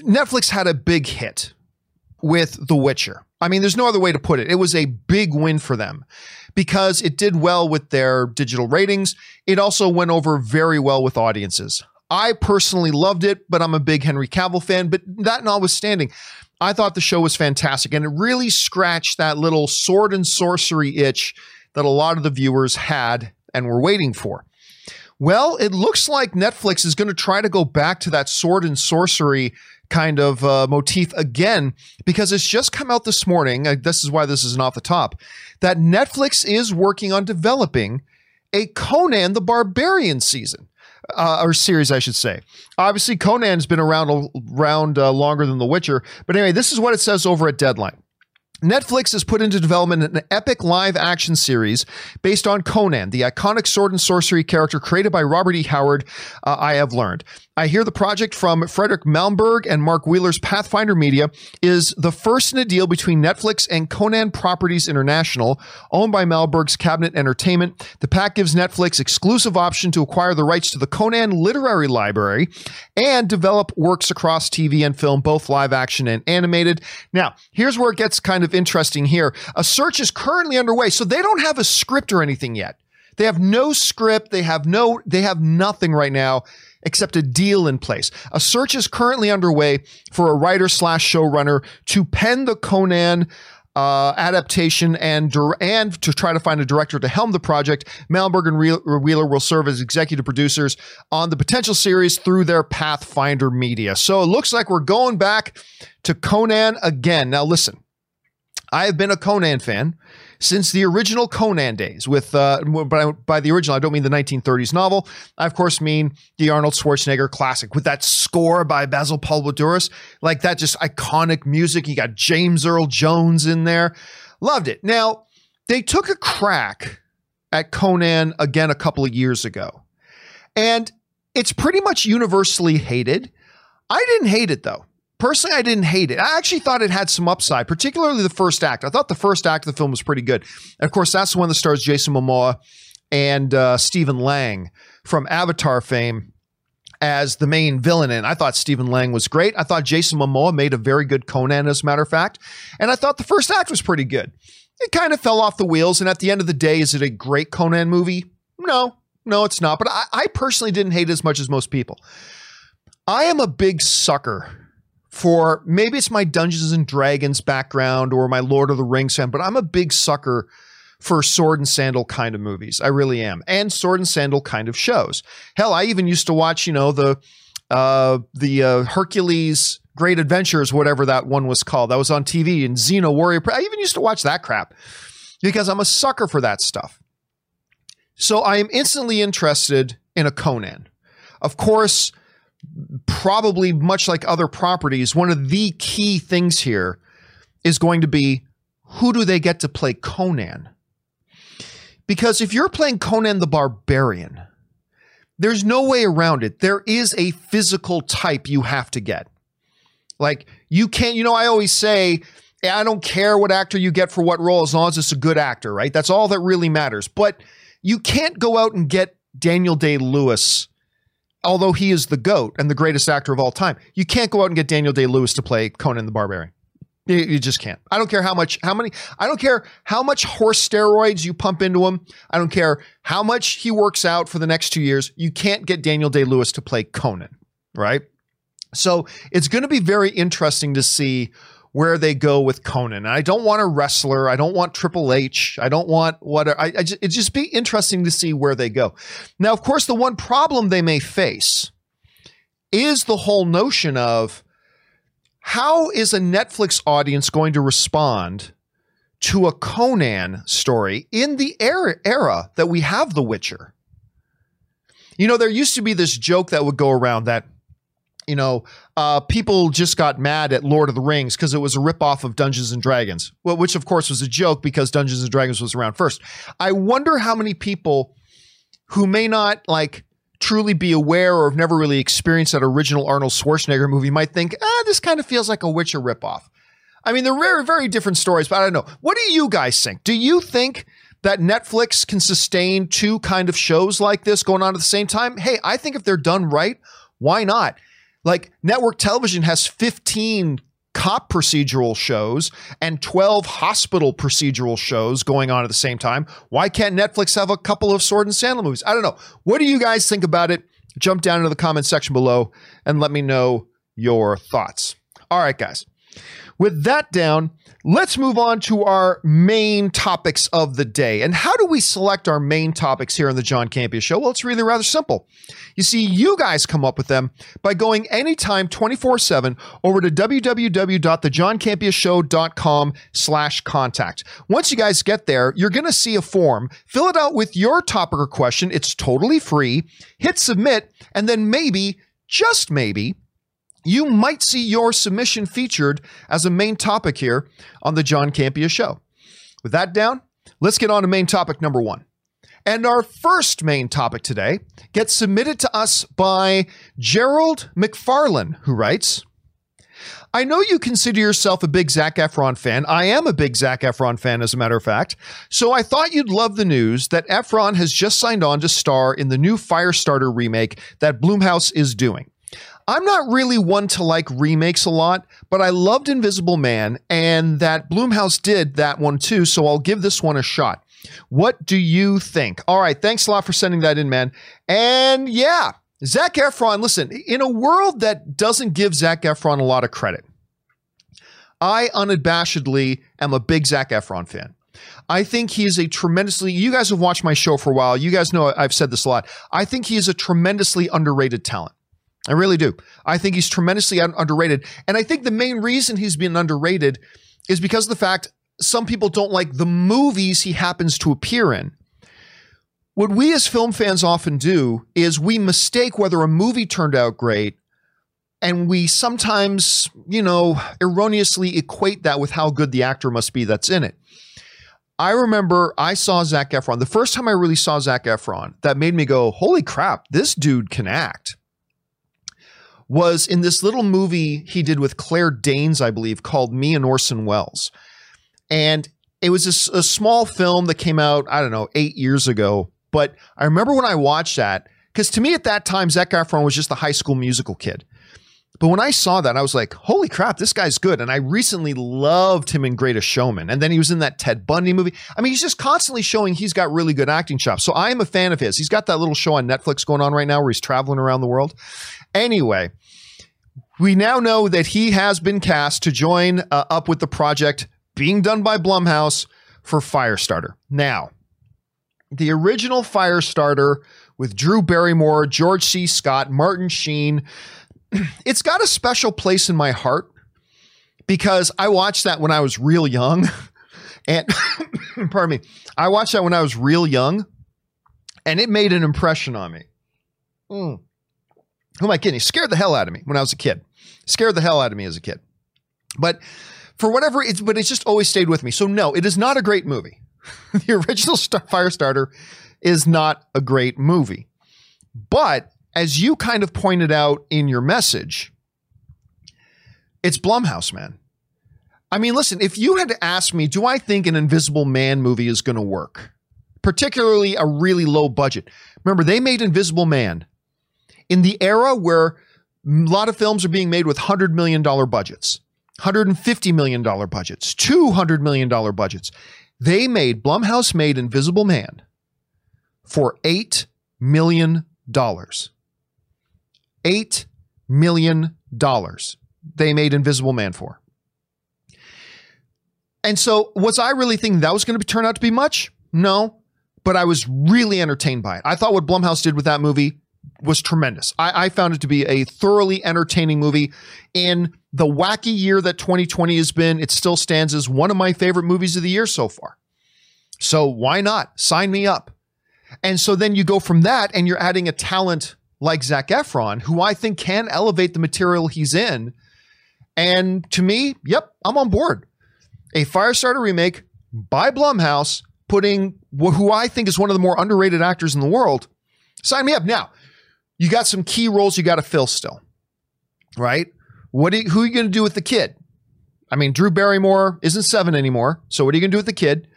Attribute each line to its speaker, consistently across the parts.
Speaker 1: Netflix had a big hit with The Witcher. I mean, there's no other way to put it. It was a big win for them because it did well with their digital ratings. It also went over very well with audiences. I personally loved it, but I'm a big Henry Cavill fan. But that notwithstanding, I thought the show was fantastic and it really scratched that little sword and sorcery itch that a lot of the viewers had and were waiting for. Well, it looks like Netflix is going to try to go back to that sword and sorcery kind of uh, motif again because it's just come out this morning. Uh, this is why this isn't off the top that Netflix is working on developing a Conan the Barbarian season. Uh, or series, I should say. Obviously, Conan's been around around uh, longer than The Witcher, but anyway, this is what it says over at Deadline. Netflix has put into development an epic live action series based on Conan, the iconic sword and sorcery character created by Robert E. Howard, uh, I have learned. I hear the project from Fredrik Malmberg and Mark Wheeler's Pathfinder Media is the first in a deal between Netflix and Conan Properties International, owned by Malmberg's Cabinet Entertainment. The pact gives Netflix exclusive option to acquire the rights to the Conan literary library and develop works across TV and film, both live action and animated. Now, here's where it gets kind of interesting here. A search is currently underway, so they don't have a script or anything yet. They have no script. They have no, they have nothing right now except a deal in place. A search is currently underway for a writer slash showrunner to pen the Conan uh, adaptation and and to try to find a director to helm the project. Malmberg and Wheeler will serve as executive producers on the potential series through their Pathfinder Media. So it looks like we're going back to Conan again. Now listen, I have been a Conan fan since the original Conan days. With uh, by, by the original, I don't mean the 1930s novel. I of course mean the Arnold Schwarzenegger classic with that score by Basil Poledouris, like that just iconic music. You got James Earl Jones in there. Loved it. Now they took a crack at Conan again a couple of years ago, and it's pretty much universally hated. I didn't hate it though personally, I didn't hate it. I actually thought it had some upside, particularly the first act. I thought the first act of the film was pretty good. And of course, that's the one that stars Jason Momoa and uh, Stephen Lang from Avatar fame as the main villain. And I thought Stephen Lang was great. I thought Jason Momoa made a very good Conan, as a matter of fact. And I thought the first act was pretty good. It kind of fell off the wheels. And at the end of the day, is it a great Conan movie? No, no, it's not. But I, I personally didn't hate it as much as most people. I am a big sucker for maybe it's my Dungeons and Dragons background or my Lord of the Rings fan, but I'm a big sucker for sword and sandal kind of movies. I really am. And sword and sandal kind of shows. Hell, I even used to watch, you know, the uh the uh, Hercules Great Adventures, whatever that one was called. That was on TV and Xena Warrior. I even used to watch that crap because I'm a sucker for that stuff. So I am instantly interested in a Conan. Of course, probably much like other properties, one of the key things here is going to be who do they get to play Conan? Because if you're playing Conan the Barbarian, there's no way around it. There is a physical type you have to get. Like, you can't, you know, I always say, I don't care what actor you get for what role as long as it's a good actor, right? That's all that really matters. But you can't go out and get Daniel Day Lewis although he is the GOAT and the greatest actor of all time, you can't go out and get Daniel Day Lewis to play Conan the Barbarian. You, you, just can't. I don't care how much, how many, I don't care how much horse steroids you pump into him. I don't care how much he works out for the next two years. You can't get Daniel Day Lewis to play Conan, right? So it's going to be very interesting to see where they go with Conan. I don't want a wrestler. I don't want Triple H. I don't want what I, I just, just be interesting to see where they go. Now, of course, the one problem they may face is the whole notion of how is a Netflix audience going to respond to a Conan story in the era, era that we have The Witcher? You know, there used to be this joke that would go around that you know, uh, people just got mad at Lord of the Rings because it was a ripoff of Dungeons and Dragons, well, which of course was a joke because Dungeons and Dragons was around first. I wonder how many people who may not like truly be aware or have never really experienced that original Arnold Schwarzenegger movie might think, ah, this kind of feels like a Witcher ripoff. I mean, they're very, very different stories, but I don't know. What do you guys think? Do you think that Netflix can sustain two kind of shows like this going on at the same time? Hey, I think if they're done right, why not? Like network television has 15 cop procedural shows and 12 hospital procedural shows going on at the same time. Why can't Netflix have a couple of Sword and Sandal movies? I don't know. What do you guys think about it? Jump down into the comment section below and let me know your thoughts. All right, guys. With that down, let's move on to our main topics of the day. And how do we select our main topics here on the John Campea Show? Well, it's really rather simple. You see, you guys come up with them by going anytime 24-7 over to www.thejohncampeashow.com slash contact. Once you guys get there, you're going to see a form. Fill it out with your topic or question. It's totally free. Hit submit, and then maybe, just maybe, you might see your submission featured as a main topic here on the John Campea Show. With that down, let's get on to main topic number one. And our first main topic today gets submitted to us by Gerald McFarlane, who writes I know you consider yourself a big Zac Efron fan. I am a big Zac Efron fan, as a matter of fact. So I thought you'd love the news that Efron has just signed on to star in the new Firestarter remake that Blumhouse is doing. I'm not really one to like remakes a lot, but I loved Invisible Man, and that Blumhouse did that one too, so I'll give this one a shot. What do you think? All right, thanks a lot for sending that in, man. And yeah, Zac Efron, listen, in a world that doesn't give Zac Efron a lot of credit, I unabashedly am a big Zac Efron fan. I think he is a tremendously, you guys have watched my show for a while. You guys know I've said this a lot. I think he is a tremendously underrated talent. I really do. I think he's tremendously underrated. And I think the main reason he's been underrated is because of the fact some people don't like the movies he happens to appear in. What we as film fans often do is we mistake whether a movie turned out great and we sometimes, you know, erroneously equate that with how good the actor must be that's in it. I remember I saw Zac Efron. The first time I really saw Zac Efron, that made me go, holy crap, this dude can act was in this little movie he did with Claire Danes, I believe, called Me and Orson Welles. And it was a, a, small film that came out, I don't know, eight years ago. But I remember when I watched that, because to me at that time, Zac Efron was just a high school musical kid. But when I saw that, I was like, holy crap, this guy's good. And I recently loved him in Greatest Showman. And then he was in that Ted Bundy movie. I mean, he's just constantly showing he's got really good acting chops. So I am a fan of his. He's got that little show on Netflix going on right now where he's traveling around the world. Anyway, we now know that he has been cast to join uh, up with the project being done by Blumhouse for Firestarter. Now, the original Firestarter with Drew Barrymore, George C. Scott, Martin Sheen, it's got a special place in my heart because I watched that when I was real young. And pardon me, I watched that when I was real young and it made an impression on me. Mm. Who am I kidding? scared the hell out of me when I was a kid. Scared the hell out of me as a kid. But for whatever it's, but it's just always stayed with me. So no, it is not a great movie. the original Star- Firestarter is not a great movie. But as you kind of pointed out in your message, it's Blumhouse, man. I mean, listen, if you had to ask me, do I think an Invisible Man movie is going to work? Particularly a really low budget. Remember, they made Invisible Man in the era where a lot of films are being made with $100 million budgets, $150 million budgets, $200 million budgets. They made, Blumhouse made Invisible Man for $8 million. $8 million they made Invisible Man for. And so, was I really thinking that was going to turn out to be much? No, but I was really entertained by it. I thought what Blumhouse did with that movie was tremendous. I, I, found it to be a thoroughly entertaining movie. In the wacky year that 2020 has been, it still stands as one of my favorite movies of the year so far. So why not? Sign me up. And so then you go from that and you're adding a talent like Zac Efron, who I think can elevate the material he's in. And to me, yep, I'm on board. A Firestarter remake by Blumhouse, putting who I think is one of the more underrated actors in the world. Sign me up. Now, you got some key roles you got to fill still, right? What you, who are you going to do with the kid? I mean, Drew Barrymore isn't seven anymore. So what are you going to do with the kid?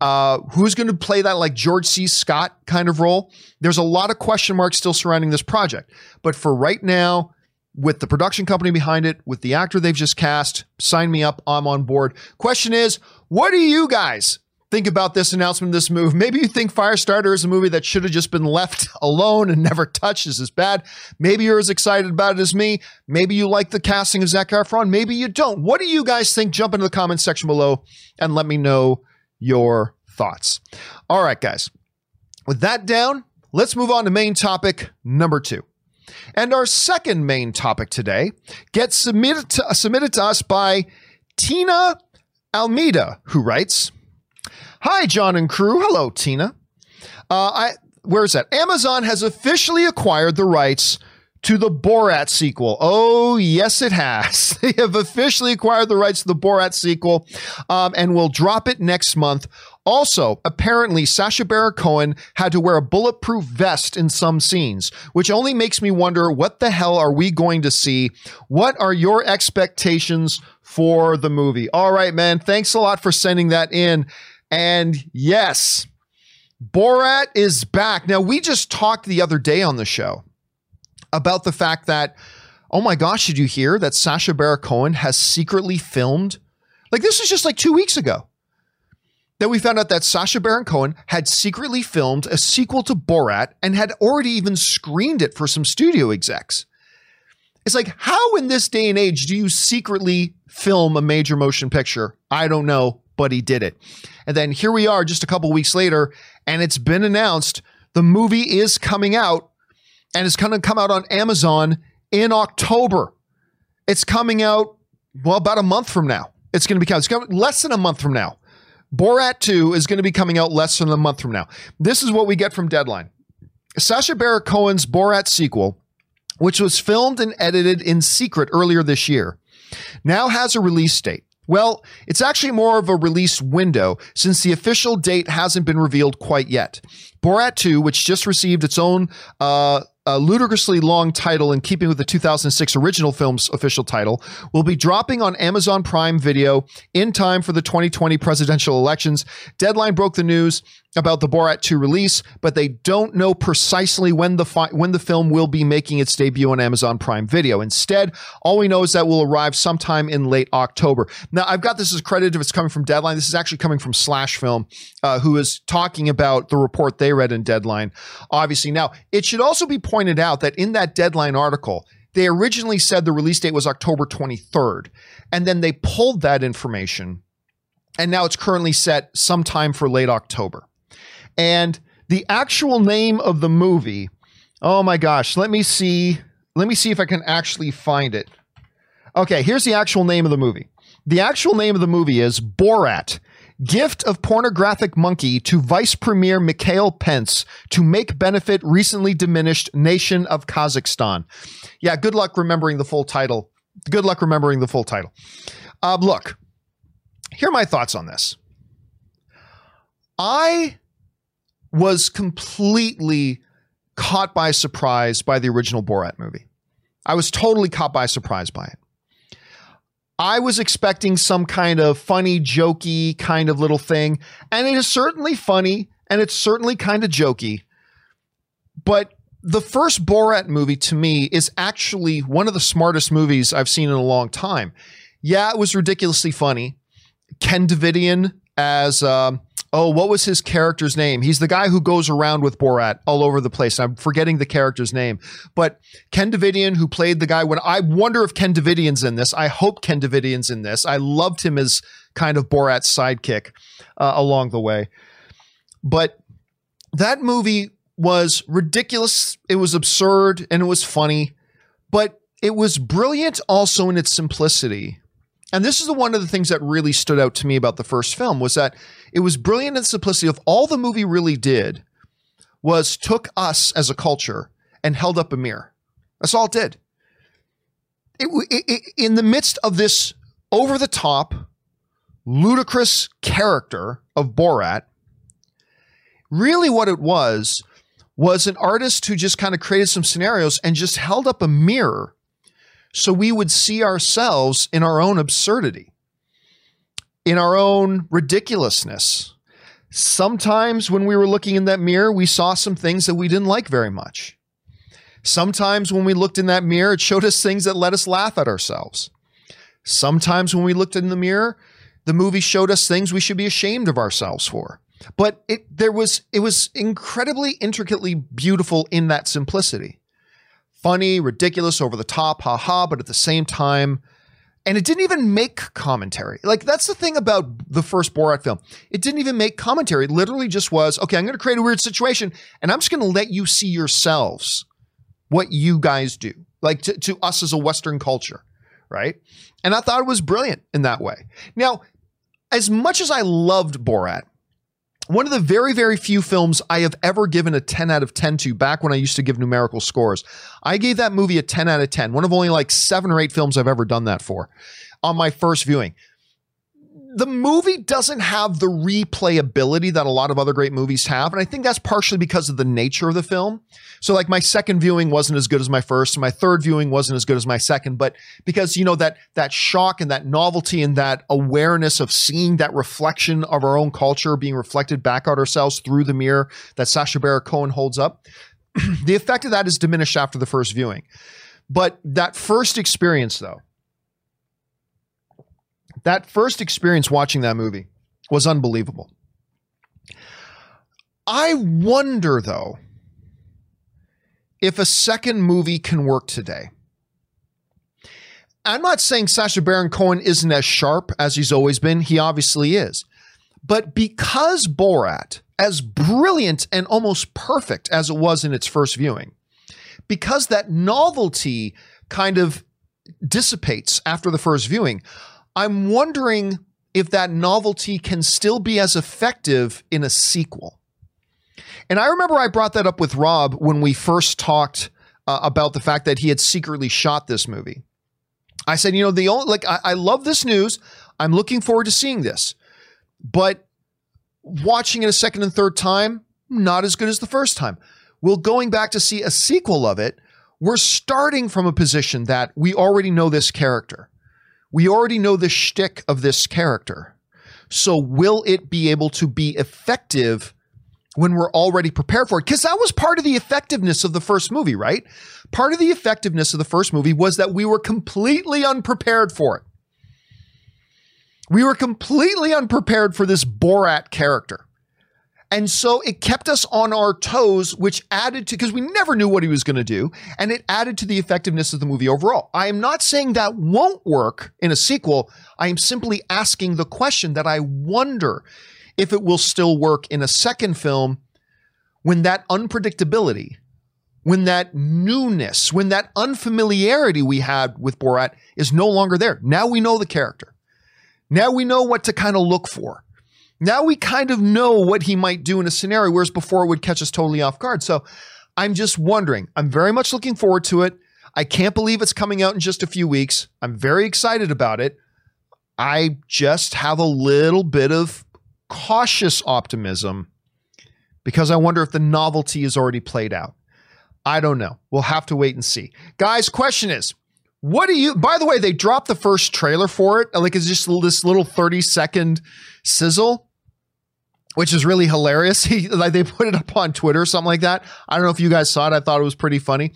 Speaker 1: Uh, who's going to play that like George C. Scott kind of role? There's a lot of question marks still surrounding this project. But for right now, with the production company behind it, with the actor they've just cast. Sign me up. I'm on board. Question is, what do you guys think about this announcement, this move? Maybe you think Firestarter is a movie that should have just been left alone and never touched. This is bad. Maybe you're as excited about it as me. Maybe you like the casting of Zac Efron. Maybe you don't. What do you guys think? Jump into the comments section below and let me know your thoughts. All right, guys. With that down, let's move on to main topic number two. And our second main topic today gets submitted to, submitted to us by Tina Almeida, who writes, Hi, John and crew. Hello, Tina. Uh, I where is that? Amazon has officially acquired the rights to the Borat sequel. Oh, yes, it has. they have officially acquired the rights to the Borat sequel um, and will drop it next month also, apparently, Sacha Baron Cohen had to wear a bulletproof vest in some scenes, which only makes me wonder what the hell are we going to see? What are your expectations for the movie? All right, man. Thanks a lot for sending that in. And yes, Borat is back. Now, we just talked the other day on the show about the fact that, oh my gosh, did you hear that Sacha Baron Cohen has secretly filmed? Like, this is just like two weeks ago that we found out that Sacha Baron Cohen had secretly filmed a sequel to Borat and had already even screened it for some studio execs. It's like, how in this day and age do you secretly film a major motion picture? I don't know, but he did it. And then here we are just a couple weeks later, and it's been announced the movie is coming out and it's going to come out on Amazon in October. It's coming out, well, about a month from now. It's going to be coming, coming less than a month from now. Borat 2 is going to be coming out less than a month from now. This is what we get from Deadline. Sacha Baron Cohen's Borat sequel, which was filmed and edited in secret earlier this year, now has a release date. Well, it's actually more of a release window since the official date hasn't been revealed quite yet. Borat 2, which just received its own uh, ludicrously long title in keeping with the 2006 original film's official title, will be dropping on Amazon Prime Video in time for the 2020 presidential elections. Deadline broke the news about the Borat 2 release, but they don't know precisely when the fi- when the film will be making its debut on Amazon Prime Video. Instead, all we know is that will arrive sometime in late October. Now, I've got this as credited if it's coming from Deadline. This is actually coming from Slash Film, uh, who is talking about the report they read in Deadline. Obviously, now it should also be pointed out that in that Deadline article. They originally said the release date was October 23rd, and then they pulled that information, and now it's currently set sometime for late October. And the actual name of the movie, oh my gosh, let me see. Let me see if I can actually find it. Okay, here's the actual name of the movie. The actual name of the movie is Borat Gift of Pornographic Monkey to Vice Premier Mikhael Pence to make benefit recently diminished nation of Kazakhstan. Yeah, good luck remembering the full title. Good luck remembering the full title. Uh, look, here are my thoughts on this. I was completely caught by surprise by the original Borat movie. I was totally caught by surprise by it. I was expecting some kind of funny, jokey kind of little thing, and it is certainly funny and it's certainly kind of jokey. But the first Borat movie to me is actually one of the smartest movies I've seen in a long time. Yeah, it was ridiculously funny. Ken Davitian as um, oh, what was his character's name? He's the guy who goes around with Borat all over the place. I'm forgetting the character's name, but Ken Davitian, who played the guy. When I wonder if Ken Davitian's in this, I hope Ken Davitian's in this. I loved him as kind of Borat's sidekick uh, along the way, but that movie was ridiculous. It was absurd and it was funny, but it was brilliant also in its simplicity and this is one of the things that really stood out to me about the first film was that it was brilliant in simplicity of all the movie really did was took us as a culture and held up a mirror. That's all it did. It, it, it, in the midst of this over the top, ludicrous character of Borat, really what it was was an artist who just kind of created some scenarios and just held up a mirror so we would see ourselves in our own absurdity, in our own ridiculousness. Sometimes when we were looking in that mirror, we saw some things that we didn't like very much. Sometimes when we looked in that mirror, it showed us things that let us laugh at ourselves. Sometimes when we looked in the mirror, the movie showed us things we should be ashamed of ourselves for. But it there was it was incredibly intricately beautiful in that simplicity. Funny, ridiculous, over the top, haha, but at the same time, and it didn't even make commentary. Like that's the thing about the first Borat film. It didn't even make commentary. It literally just was, okay, I'm going to create a weird situation and I'm just going to let you see yourselves what you guys do. Like to, to us as a Western culture, right? And I thought it was brilliant in that way. Now, as much as I loved Borat, one of the very, very few films I have ever given a 10 out of 10 to back when I used to give numerical scores. I gave that movie a 10 out of 10, one of only like seven or eight films I've ever done that for on my first viewing the movie doesn't have the replayability that a lot of other great movies have. And I think that's partially because of the nature of the film. So like my second viewing wasn't as good as my first, and my third viewing wasn't as good as my second, but because you know that that shock and that novelty and that awareness of seeing that reflection of our own culture being reflected back at ourselves through the mirror that Sacha Baron Cohen holds up, the effect of that is diminished after the first viewing. But that first experience though, that first experience watching that movie was unbelievable. I wonder, though, if a second movie can work today. I'm not saying Sacha Baron Cohen isn't as sharp as he's always been. He obviously is. But because Borat, as brilliant and almost perfect as it was in its first viewing, because that novelty kind of dissipates after the first viewing, I'm wondering if that novelty can still be as effective in a sequel. And I remember I brought that up with Rob when we first talked uh, about the fact that he had secretly shot this movie. I said, you know, the only like I, I love this news. I'm looking forward to seeing this, but watching it a second and third time, not as good as the first time. Well, going back to see a sequel of it, we're starting from a position that we already know this character. We already know the shtick of this character. So will it be able to be effective when we're already prepared for it? Because that was part of the effectiveness of the first movie, right? Part of the effectiveness of the first movie was that we were completely unprepared for it. We were completely unprepared for this Borat character. And so it kept us on our toes, which added to, because we never knew what he was going to do, and it added to the effectiveness of the movie overall. I am not saying that won't work in a sequel. I am simply asking the question that I wonder if it will still work in a second film when that unpredictability, when that newness, when that unfamiliarity we had with Borat is no longer there. Now we know the character. Now we know what to kind of look for. Now we kind of know what he might do in a scenario, whereas before it would catch us totally off guard. So I'm just wondering. I'm very much looking forward to it. I can't believe it's coming out in just a few weeks. I'm very excited about it. I just have a little bit of cautious optimism because I wonder if the novelty is already played out. I don't know. We'll have to wait and see. Guys, question is what do you, by the way, they dropped the first trailer for it. Like it's just this little 30 second sizzle which is really hilarious. He like they put it up on Twitter or something like that. I don't know if you guys saw it. I thought it was pretty funny.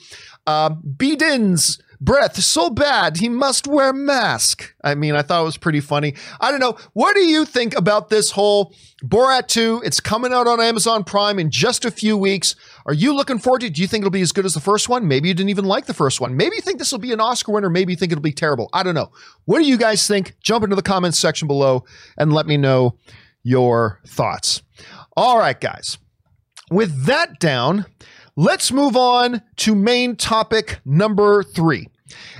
Speaker 1: Uh, Biden's breath so bad he must wear mask. I mean, I thought it was pretty funny. I don't know. What do you think about this whole Borat 2? It's coming out on Amazon Prime in just a few weeks. Are you looking forward to it? Do you think it'll be as good as the first one? Maybe you didn't even like the first one. Maybe you think this will be an Oscar winner. Maybe you think it'll be terrible. I don't know. What do you guys think? Jump into the comments section below and let me know your thoughts. All right, guys. With that down, let's move on to main topic number three.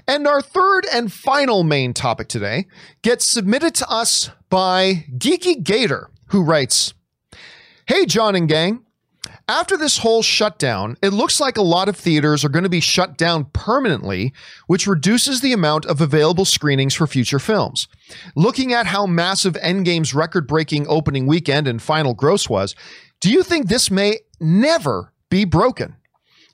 Speaker 1: And our third and final main topic today gets submitted to us by Geeky Gator, who writes Hey, John and gang. After this whole shutdown, it looks like a lot of theaters are going to be shut down permanently, which reduces the amount of available screenings for future films. Looking at how massive Endgame's record breaking opening weekend and final gross was, do you think this may never be broken?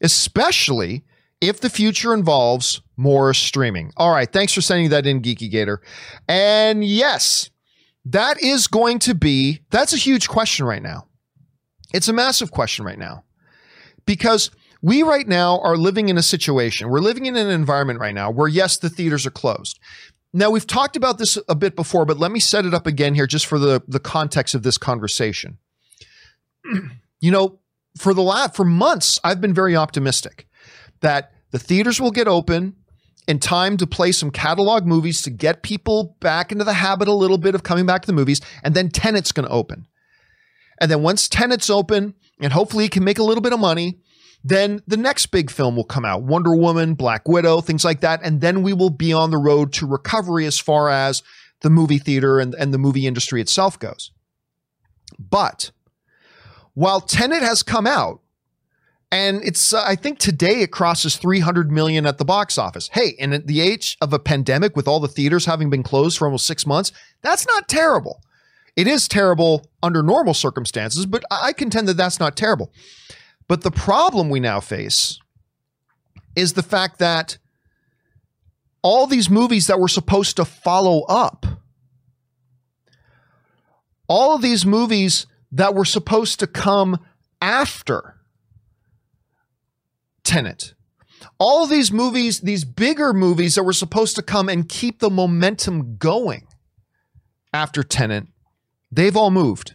Speaker 1: Especially if the future involves more streaming. All right, thanks for sending that in, Geeky Gator. And yes, that is going to be, that's a huge question right now. It's a massive question right now because We right now are living in a situation, we're living in an environment right now where, yes, the theaters are closed. Now, we've talked about this a bit before, but let me set it up again here just for the, the context of this conversation. you know, for the last, for months, I've been very optimistic that the theaters will get open in time to play some catalog movies to get people back into the habit a little bit of coming back to the movies, and then Tenet's going to open. And then once Tenet's open, and hopefully it can make a little bit of money, then the next big film will come out Wonder Woman, Black Widow, things like that. And then we will be on the road to recovery as far as the movie theater and, and the movie industry itself goes. But while Tenet has come out, and it's uh, I think today it crosses 300 million at the box office. Hey, in the age of a pandemic with all the theaters having been closed for almost 6 months, that's not terrible. It is terrible under normal circumstances, but I contend that that's not terrible. But the problem we now face is the fact that all these movies that were supposed to follow up, all of these movies that were supposed to come after Tenet, all of these movies, these bigger movies that were supposed to come and keep the momentum going after Tenet, they've all moved.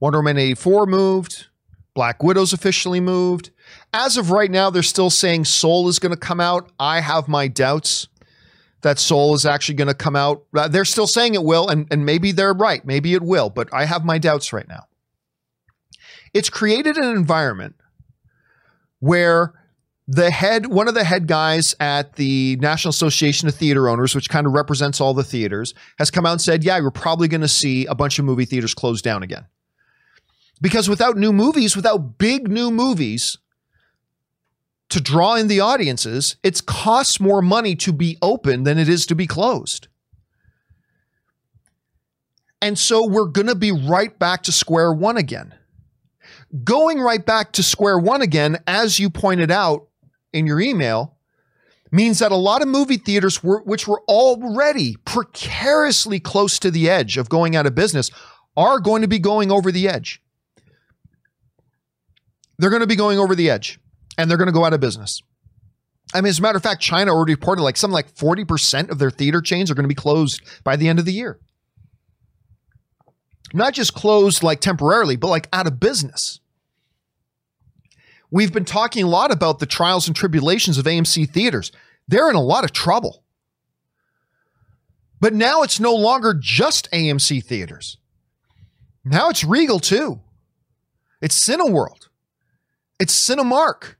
Speaker 1: Wonder Woman 84 moved. Black Widow's officially moved. As of right now, they're still saying Soul is going to come out. I have my doubts that Soul is actually going to come out. Uh, they're still saying it will, and, and maybe they're right. Maybe it will, but I have my doubts right now. It's created an environment where the head, one of the head guys at the National Association of Theater Owners, which kind of represents all the theaters, has come out and said, yeah, you're probably going to see a bunch of movie theaters close down again. Because without new movies, without big new movies to draw in the audiences, it costs more money to be open than it is to be closed. And so we're going to be right back to square one again. Going right back to square one again, as you pointed out in your email, means that a lot of movie theaters, were, which were already precariously close to the edge of going out of business, are going to be going over the edge they're going to be going over the edge and they're going to go out of business. I mean, as a matter of fact, China already reported like something like 40% of their theater chains are going to be closed by the end of the year. Not just closed like temporarily, but like out of business. We've been talking a lot about the trials and tribulations of AMC theaters. They're in a lot of trouble. But now it's no longer just AMC theaters. Now it's Regal too. It's Cineworld. It's Cinemark.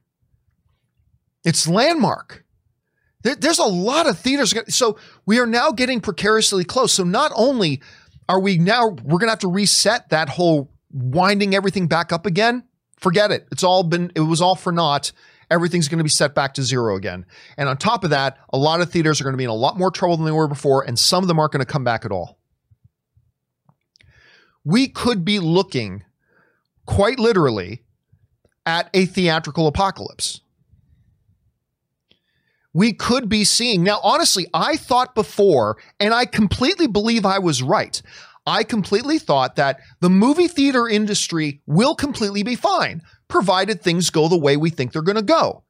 Speaker 1: It's Landmark. There, there's a lot of theaters. So we are now getting precariously close. So not only are we now, we're going to have to reset that whole winding everything back up again. Forget it. It's all been, it was all for naught. Everything's going to be set back to zero again. And on top of that, a lot of theaters are going to be in a lot more trouble than they were before, and some of them aren't going to come back at all. We could be looking quite literally at a theatrical apocalypse. We could be seeing, now, honestly, I thought before, and I completely believe I was right. I completely thought that the movie theater industry will completely be fine, provided things go the way we think they're going to go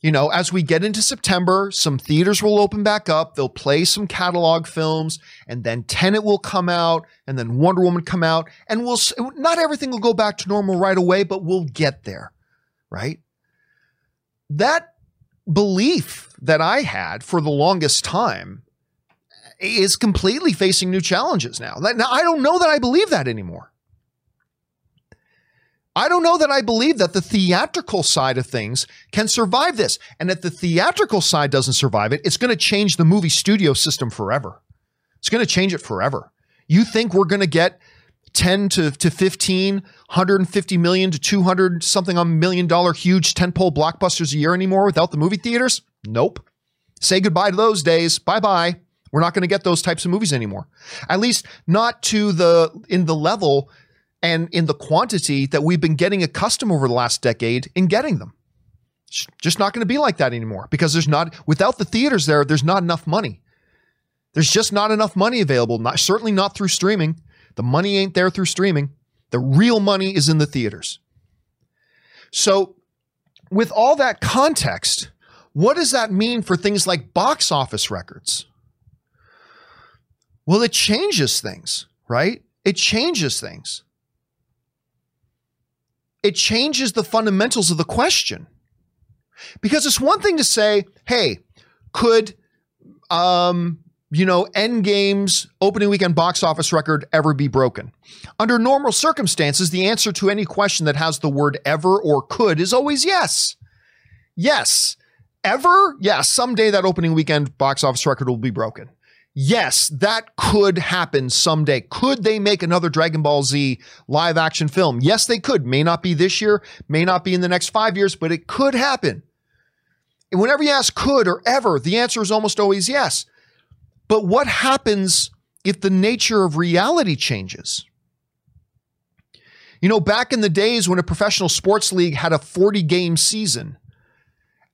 Speaker 1: you know, as we get into September, some theaters will open back up. They'll play some catalog films, and then Tenet will come out, and then Wonder Woman come out, and we'll not everything will go back to normal right away, but we'll get there, right? That belief that I had for the longest time is completely facing new challenges now. Now I don't know that I believe that anymore. I don't know that I believe that the theatrical side of things can survive this. And if the theatrical side doesn't survive it, it's going to change the movie studio system forever. It's going to change it forever. You think we're going to get 10 to, to 15, 150 million to 200 something on million dollar huge ten tentpole blockbusters a year anymore without the movie theaters? Nope. Say goodbye to those days. Bye bye. We're not going to get those types of movies anymore. At least not to the in the level and in the quantity that we've been getting accustomed over the last decade in getting them. It's just not going to be like that anymore because there's not, without the theaters there, there's not enough money. There's just not enough money available, not, certainly not through streaming. The money ain't there through streaming. The real money is in the theaters. So with all that context, what does that mean for things like box office records? Well, it changes things, right? It changes things. It changes the fundamentals of the question. Because it's one thing to say, hey, could um, you know, Endgame's opening weekend box office record ever be broken? Under normal circumstances, the answer to any question that has the word ever or could is always yes. Yes. Ever? Yes. Someday that opening weekend box office record will be broken. Yes, that could happen someday. Could they make another Dragon Ball Z live action film? Yes, they could. May not be this year, may not be in the next five years, but it could happen. And whenever you ask could or ever, the answer is almost always yes. But what happens if the nature of reality changes? You know, back in the days when a professional sports league had a 40 game season,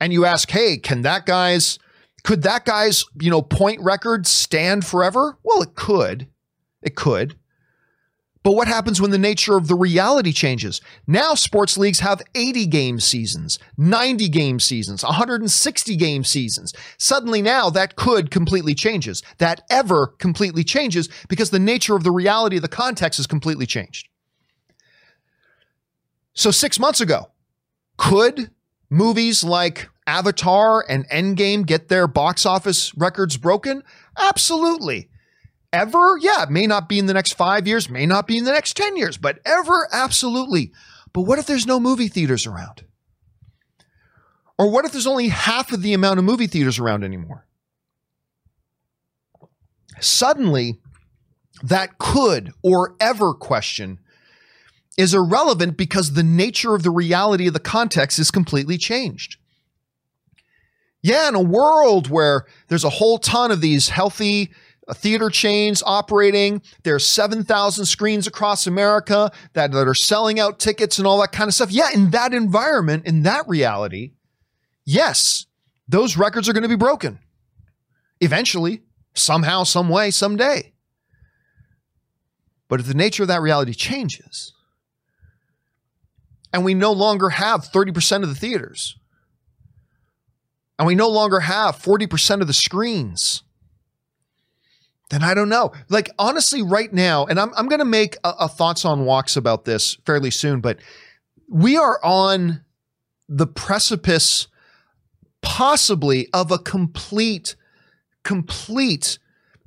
Speaker 1: and you ask, hey, can that guy's, could that guy's, you know, point record stand forever? Well, it could. It could. But what happens when the nature of the reality changes? Now sports leagues have 80 game seasons, 90 game seasons, 160 game seasons. Suddenly now that could completely changes. That ever completely changes because the nature of the reality of the context has completely changed. So 6 months ago, could movies like Avatar and Endgame get their box office records broken? Absolutely. Ever? Yeah, it may not be in the next five years, may not be in the next 10 years, but ever? Absolutely. But what if there's no movie theaters around? Or what if there's only half of the amount of movie theaters around anymore? Suddenly, that could or ever question is irrelevant because the nature of the reality of the context is completely changed. Yeah, in a world where there's a whole ton of these healthy, uh, theater chains operating. There's 7,000 screens across America that, that are selling out tickets and all that kind of stuff. Yeah, in that environment, in that reality, yes, those records are going to be broken eventually, somehow, some way, someday. But if the nature of that reality changes, and we no longer have 30% of the theaters, and we no longer have 40% of the screens, then I don't know. Like honestly, right now, and I'm I'm going to make a, a thoughts on walks about this fairly soon, but we are on the precipice, possibly of a complete, complete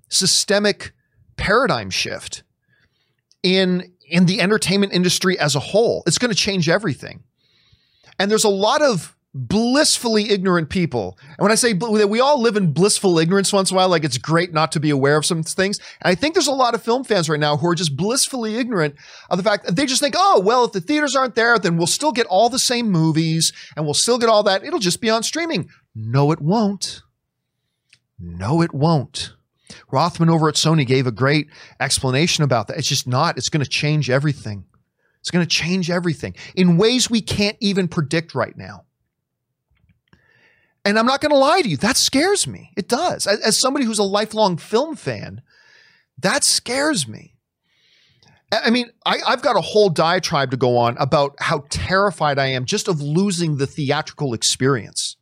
Speaker 1: systemic paradigm shift in in the entertainment industry as a whole. It's going to change everything. And there's a lot of blissfully ignorant people. And when I say that we all live in blissful ignorance once in a while, like it's great not to be aware of some things. And I think there's a lot of film fans right now who are just blissfully ignorant of the fact that they just think, oh, well, if the theaters aren't there, then we'll still get all the same movies and we'll still get all that. It'll just be on streaming. No, it won't. No, it won't. Rothman over at Sony gave a great explanation about that. It's just not. It's going to change everything. It's going to change everything in ways we can't even predict right now. And I'm not going to lie to you, that scares me. It does. As, as, somebody who's a lifelong film fan, that scares me. I mean, I, I've got a whole diatribe to go on about how terrified I am just of losing the theatrical experience.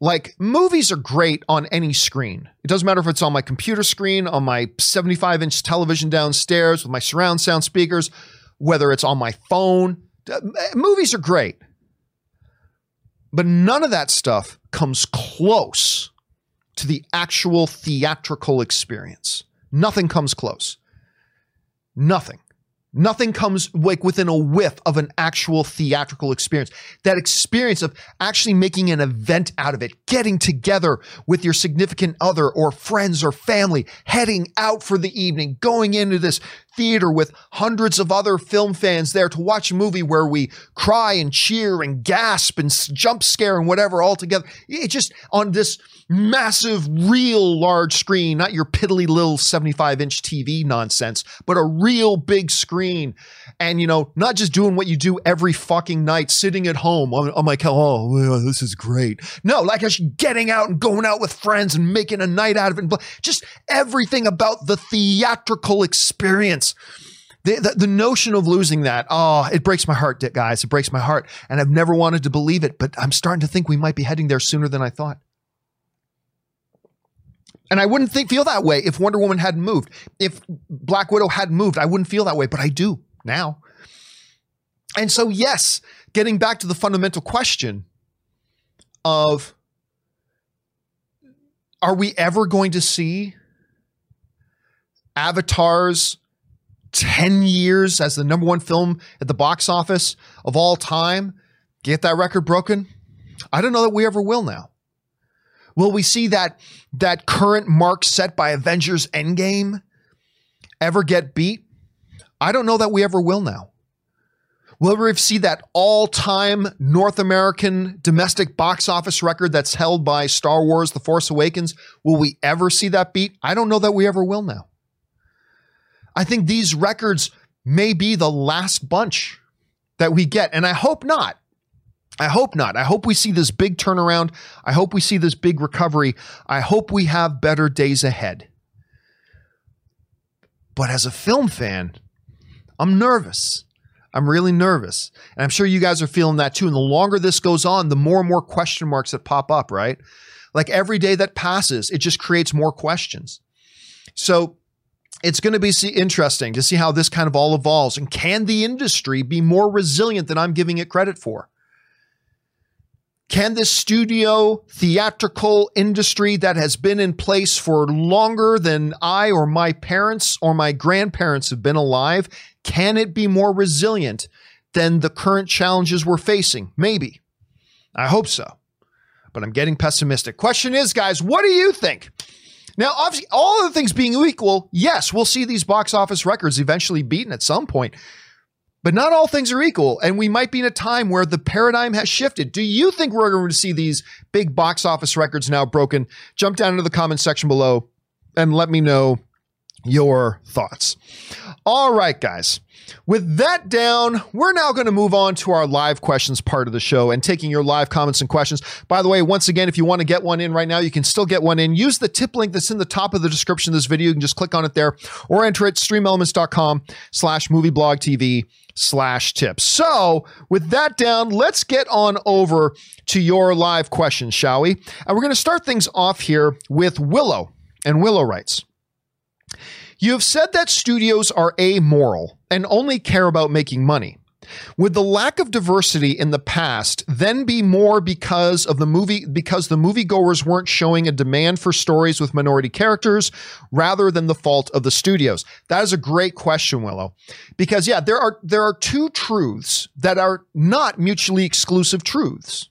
Speaker 1: Like, movies are great on any screen. It doesn't matter if it's on my computer screen, on my 75 inch television downstairs with my surround sound speakers, whether it's on my phone. Movies are great. But none of that stuff comes close to the actual theatrical experience. Nothing comes close. Nothing. Nothing comes like within a whiff of an actual theatrical experience. That experience of actually making an event out of it, getting together with your significant other or friends or family, heading out for the evening, going into this theater with hundreds of other film fans there to watch a movie where we cry and cheer and gasp and jump scare and whatever all together. It just on this massive, real large screen, not your piddly little 75 inch TV nonsense, but a real big screen. And, you know, not just doing what you do every fucking night, sitting at home my couch. Oh, this is great. No, like actually getting out and going out with friends and making a night out of it. Just everything about the theatrical experience The, the, the notion of losing that, oh, it breaks my heart, guys. It breaks my heart. And I've never wanted to believe it, but I'm starting to think we might be heading there sooner than I thought. And I wouldn't think feel that way if Wonder Woman hadn't moved. If Black Widow hadn't moved, I wouldn't feel that way, but I do now. And so, yes, getting back to the fundamental question of are we ever going to see Avatar's 10 years as the number one film at the box office of all time get that record broken? I don't know that we ever will now. Will we see that that current mark set by Avengers Endgame ever get beat? I don't know that we ever will now. Will we see that all-time North American domestic box office record that's held by Star Wars The Force Awakens? Will we ever see that beat? I don't know that we ever will now. I think these records may be the last bunch that we get, and I hope not. I hope not. I hope we see this big turnaround. I hope we see this big recovery. I hope we have better days ahead. But as a film fan, I'm nervous. I'm really nervous. And I'm sure you guys are feeling that too. And the longer this goes on, the more and more question marks that pop up, right? Like every day that passes, it just creates more questions. So it's going to be interesting to see how this kind of all evolves. And can the industry be more resilient than I'm giving it credit for? Can this studio theatrical industry that has been in place for longer than I or my parents or my grandparents have been alive, can it be more resilient than the current challenges we're facing? Maybe. I hope so. But I'm getting pessimistic. Question is, guys, what do you think? Now, obviously, all other things being equal, yes, we'll see these box office records eventually beaten at some point. But not all things are equal, and we might be in a time where the paradigm has shifted. Do you think we're going to see these big box office records now broken? Jump down into the comment section below and let me know your thoughts. All right, guys. With that down, we're now going to move on to our live questions part of the show and taking your live comments and questions. By the way, once again, if you want to get one in right now, you can still get one in. Use the tip link that's in the top of the description of this video. You can just click on it there or enter it streamelements.com slash movieblog TV slash tips. So with that down, let's get on over to your live questions, shall we? And we're going to start things off here with Willow. And Willow writes, you have said that studios are amoral and only care about making money. Would the lack of diversity in the past then be more because of the movie because the moviegoers weren't showing a demand for stories with minority characters rather than the fault of the studios? That is a great question, Willow. Because yeah, there are there are two truths that are not mutually exclusive truths.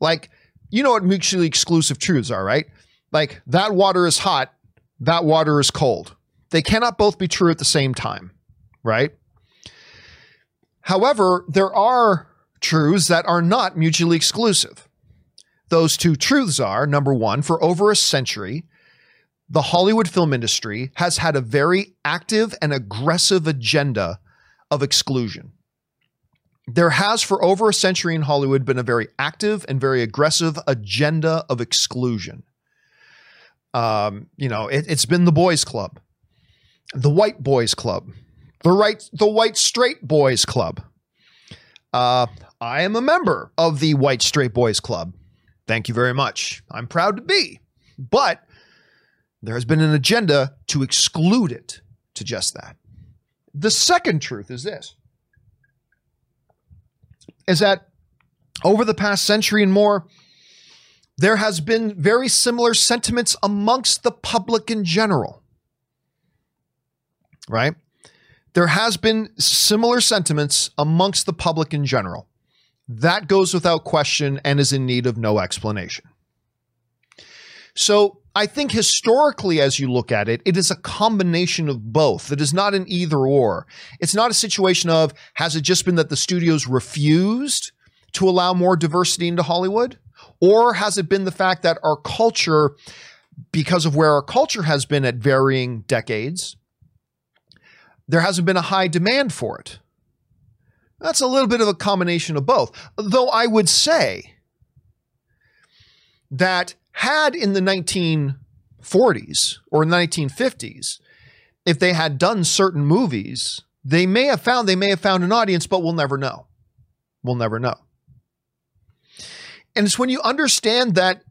Speaker 1: Like, you know what mutually exclusive truths are, right? Like that water is hot that water is cold. They cannot both be true at the same time, right? However, there are truths that are not mutually exclusive. Those two truths are number one, for over a century, the Hollywood film industry has had a very active and aggressive agenda of exclusion. There has, for over a century in Hollywood, been a very active and very aggressive agenda of exclusion. Um, you know, it, has been the boys club, the white boys club, the right, the white straight boys club. Uh, I am a member of the white straight boys club. Thank you very much. I'm proud to be, but there has been an agenda to exclude it to just that. The second truth is this is that over the past century and more, there has been very similar sentiments amongst the public in general. Right? There has been similar sentiments amongst the public in general. That goes without question and is in need of no explanation. So, I think historically, as you look at it, it is a combination of both. It is not an either or. It's not a situation of has it just been that the studios refused to allow more diversity into Hollywood? Or has it been the fact that our culture, because of where our culture has been at varying decades, there hasn't been a high demand for it? That's a little bit of a combination of both. Though I would say that had in the 1940s or 1950s, if they had done certain movies, they may have found they may have found an audience, but we'll never know. We'll never know. And it's when you understand that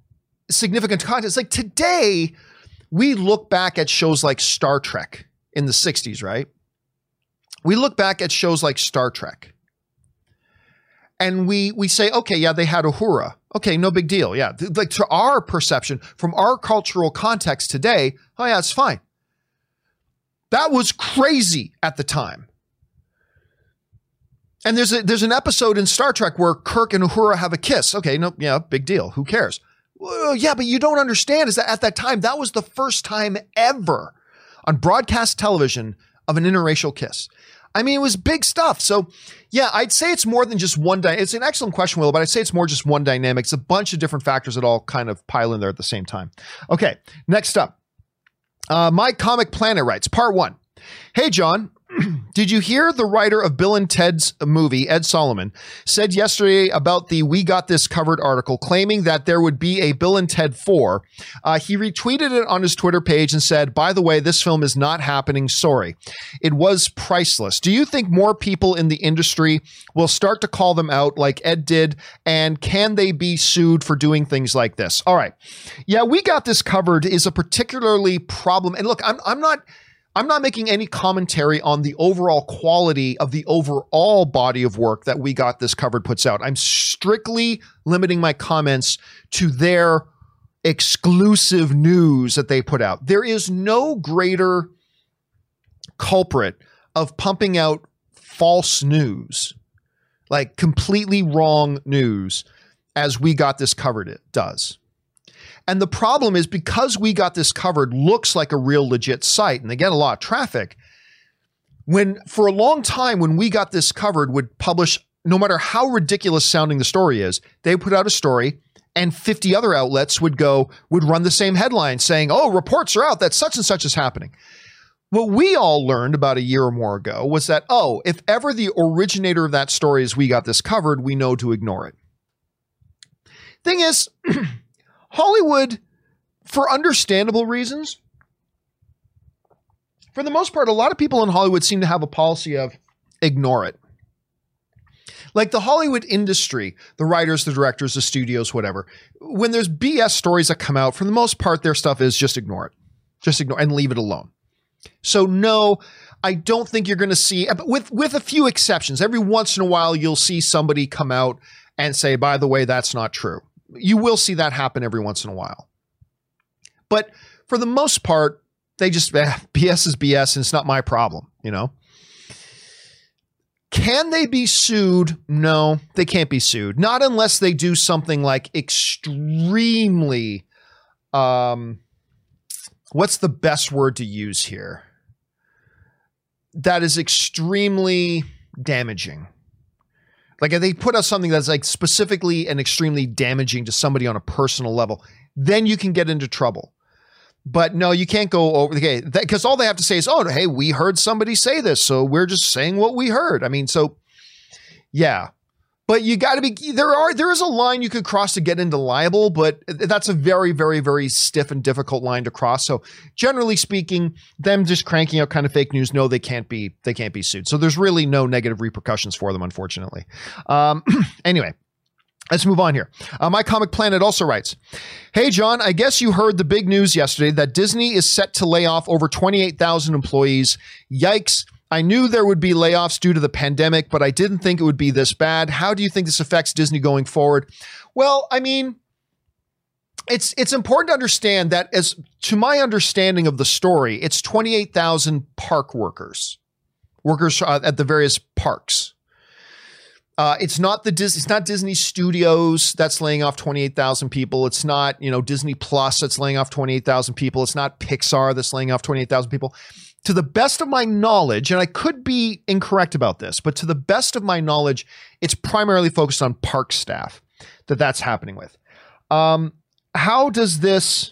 Speaker 1: significant content. like today, we look back at shows like Star Trek in the 60s, right? We look back at shows like Star Trek and we we say, okay, yeah, they had Uhura. Okay, no big deal. Yeah, like to our perception from our cultural context today, oh yeah, it's fine. That was crazy at the time. And there's a there's an episode in Star Trek where Kirk and Uhura have a kiss. Okay, no, yeah, big deal. Who cares? Well, yeah, but you don't understand is that at that time that was the first time ever on broadcast television of an interracial kiss. I mean, it was big stuff. So, yeah, I'd say it's more than just one. Di- it's an excellent question, Will, but I'd say it's more just one dynamic. It's a bunch of different factors that all kind of pile in there at the same time. Okay, next up, uh, my comic planet writes part one. Hey, John, Did you hear the writer of Bill and Ted's movie, Ed Solomon, said yesterday about the We Got This Covered article claiming that there would be a Bill and Ted 4? Uh, he retweeted it on his Twitter page and said, By the way, this film is not happening. Sorry. It was priceless. Do you think more people in the industry will start to call them out like Ed did? And can they be sued for doing things like this? All right. Yeah, We Got This Covered is a particularly problem. And look, I'm, I'm not I'm not making any commentary on the overall quality of the overall body of work that We Got This Covered puts out. I'm strictly limiting my comments to their exclusive news that they put out. There is no greater culprit of pumping out false news, like completely wrong news, as We Got This Covered it does. And the problem is because we got this covered, looks like a real legit site and they get a lot of traffic. When for a long time, when we got this covered, would publish no matter how ridiculous sounding the story is, they put out a story and 50 other outlets would go, would run the same headline saying, oh, reports are out that such and such is happening. What we all learned about a year or more ago was that, oh, if ever the originator of that story is we got this covered, we know to ignore it. Thing is, Hollywood, for understandable reasons, for the most part, a lot of people in Hollywood seem to have a policy of ignore it. Like the Hollywood industry, the writers, the directors, the studios, whatever, when there's BS stories that come out, for the most part, their stuff is just ignore it. Just ignore and leave it alone. So, no, I don't think you're going to see, with, with a few exceptions, every once in a while, you'll see somebody come out and say, by the way, that's not true you will see that happen every once in a while. But for the most part, they just eh, BS is BS and it's not my problem, you know? Can they be sued? No, they can't be sued. Not unless they do something like extremely um what's the best word to use here? That is extremely damaging. Like if they put out something that's like specifically and extremely damaging to somebody on a personal level, then you can get into trouble. But no, you can't go over the okay, because all they have to say is, "Oh, hey, we heard somebody say this, so we're just saying what we heard." I mean, so yeah, but you got to be there are there is a line you could cross to get into liable but that's a very very very stiff and difficult line to cross so generally speaking them just cranking out kind of fake news no they can't be they can't be sued so there's really no negative repercussions for them unfortunately um, anyway Let's move on here. Uh, My Comic Planet also writes Hey, John, I guess you heard the big news yesterday that Disney is set to lay off over 28,000 employees. Yikes. I knew there would be layoffs due to the pandemic, but I didn't think it would be this bad. How do you think this affects Disney going forward? Well, I mean, it's it's important to understand that as to my understanding of the story, it's 28,000 park workers. Workers uh, at the various parks. Uh, it's not the Disney. It's not Disney Studios that's laying off twenty eight thousand people. It's not you know Disney Plus that's laying off twenty eight thousand people. It's not Pixar that's laying off twenty eight thousand people to the best of my knowledge, and I could be incorrect about this, but to the best of my knowledge, it's primarily focused on park staff that that's happening with. Um, how does this?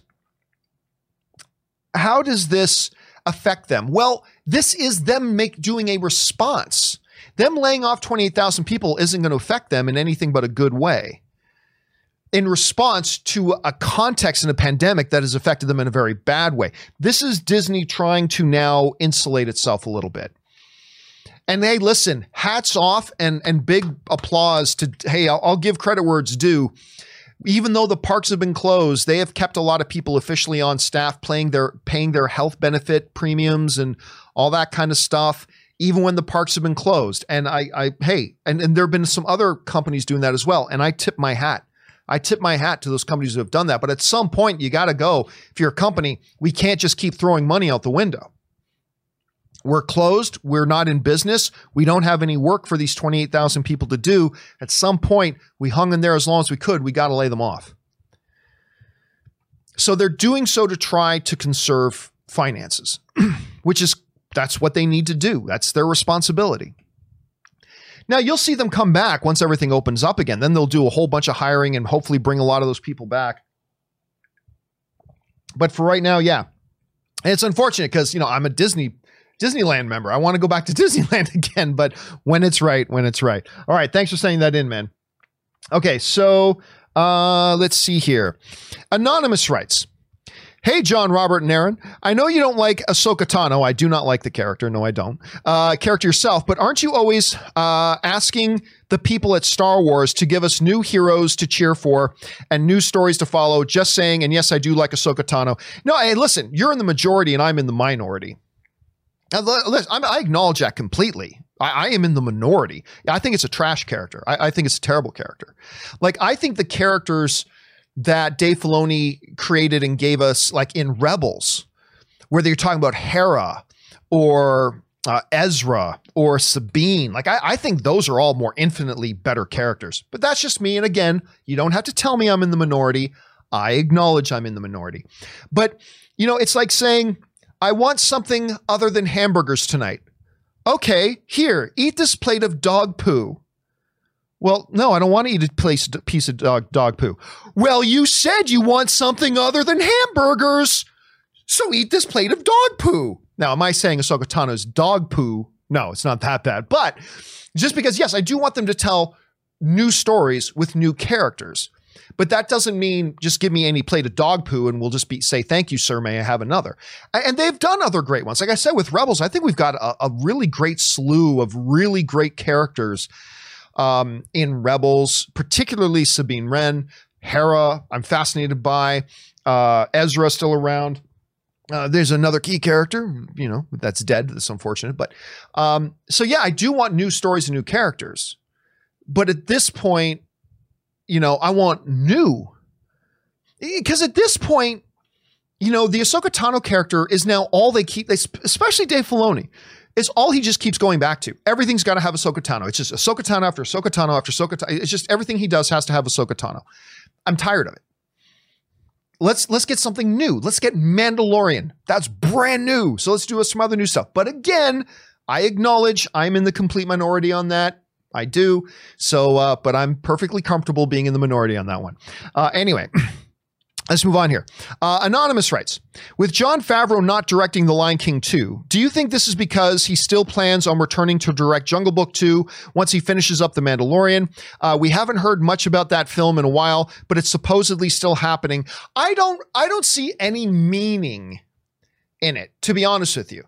Speaker 1: How does this affect them? Well, this is them make doing a response. Them laying off twenty eight thousand people isn't going to affect them in anything but a good way in response to a context in a pandemic that has affected them in a very bad way. This is Disney trying to now insulate itself a little bit. And hey, listen, hats off and and big applause to hey, I'll, I'll give credit where it's due. Even though the parks have been closed, they have kept a lot of people officially on staff, paying their paying their health benefit premiums and all that kind of stuff even when the parks have been closed. And I, I hey, and, and there have been some other companies doing that as well. And I tip my hat. I tip my hat to those companies who have done that. But at some point, you got to go. If you're a company, we can't just keep throwing money out the window. We're closed. We're not in business. We don't have any work for these 28,000 people to do. At some point, we hung in there as long as we could. We got to lay them off. So they're doing so to try to conserve finances, which is that's what they need to do. That's their responsibility. Now you'll see them come back once everything opens up again. Then they'll do a whole bunch of hiring and hopefully bring a lot of those people back. But for right now, yeah. And it's unfortunate because, you know, I'm a Disney Disneyland member. I want to go back to Disneyland again, but when it's right, when it's right. All right, thanks for sending that in, man. Okay, so uh let's see here. Anonymous writes, Hey, John, Robert, and Aaron. I know you don't like Ahsoka Tano. I do not like the character. No, I don't. Uh, character yourself, but aren't you always uh, asking the people at Star Wars to give us new heroes to cheer for and new stories to follow? Just saying. And yes, I do like Ahsoka Tano. No, hey, listen, you're in the majority and I'm in the minority. Listen, I acknowledge that completely. I, I, am in the minority. I think it's a trash character. I, I think it's a terrible character. Like, I think the characters that Dave Filoni created and gave us, like in Rebels, where they're talking about Hera or uh, Ezra or Sabine. Like, I, I think those are all more infinitely better characters. But that's just me. And again, you don't have to tell me I'm in the minority. I acknowledge I'm in the minority. But, you know, it's like saying, I want something other than hamburgers tonight. Okay, here, eat this plate of dog poo. Well, no, I don't want to eat a piece of dog, dog poo. Well, you said you want something other than hamburgers. So eat this plate of dog poo. Now, am I saying Ahsoka dog poo? No, it's not that bad. But just because, yes, I do want them to tell new stories with new characters. But that doesn't mean just give me any plate of dog poo and we'll just be say thank you, sir. May I have another? And they've done other great ones. Like I said with Rebels, I think we've got a, a really great slew of really great characters um, in Rebels, particularly Sabine Wren, Hera. I'm fascinated by uh, Ezra still around. Uh, there's another key character, you know, that's dead. That's unfortunate. But um, so, yeah, I do want new stories and new characters. But at this point, you know, I want new. Because at this point, you know, the Ahsoka Tano character is now all they keep, they, especially Dave Filoni is all he just keeps going back to. Everything's got to have Ahsoka Tano. It's just Ahsoka Tano after Ahsoka Tano after Ahsoka Tano. It's just everything he does has to have Ahsoka Tano. I'm tired of it. Let's let's get something new. Let's get Mandalorian. That's brand new. So let's do some other new stuff. But again, I acknowledge I'm in the complete minority on that. I do. So, uh, but I'm perfectly comfortable being in the minority on that one. Uh, anyway. Let's move on here. Uh, Anonymous writes With Jon Favreau not directing The Lion King 2, do you think this is because he still plans on returning to direct Jungle Book 2 once he finishes up The Mandalorian? Uh, we haven't heard much about that film in a while, but it's supposedly still happening. I don't, I don't see any meaning in it, to be honest with you.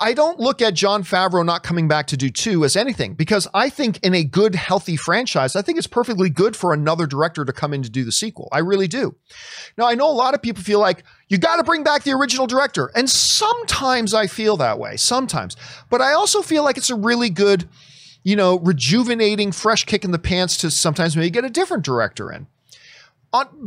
Speaker 1: I don't look at Jon Favreau not coming back to do two as anything because I think in a good, healthy franchise, I think it's perfectly good for another director to come in to do the sequel. I really do. Now, I know a lot of people feel like you got to bring back the original director. And sometimes I feel that way, sometimes. But I also feel like it's a really good, you know, rejuvenating, fresh kick in the pants to sometimes maybe get a different director in.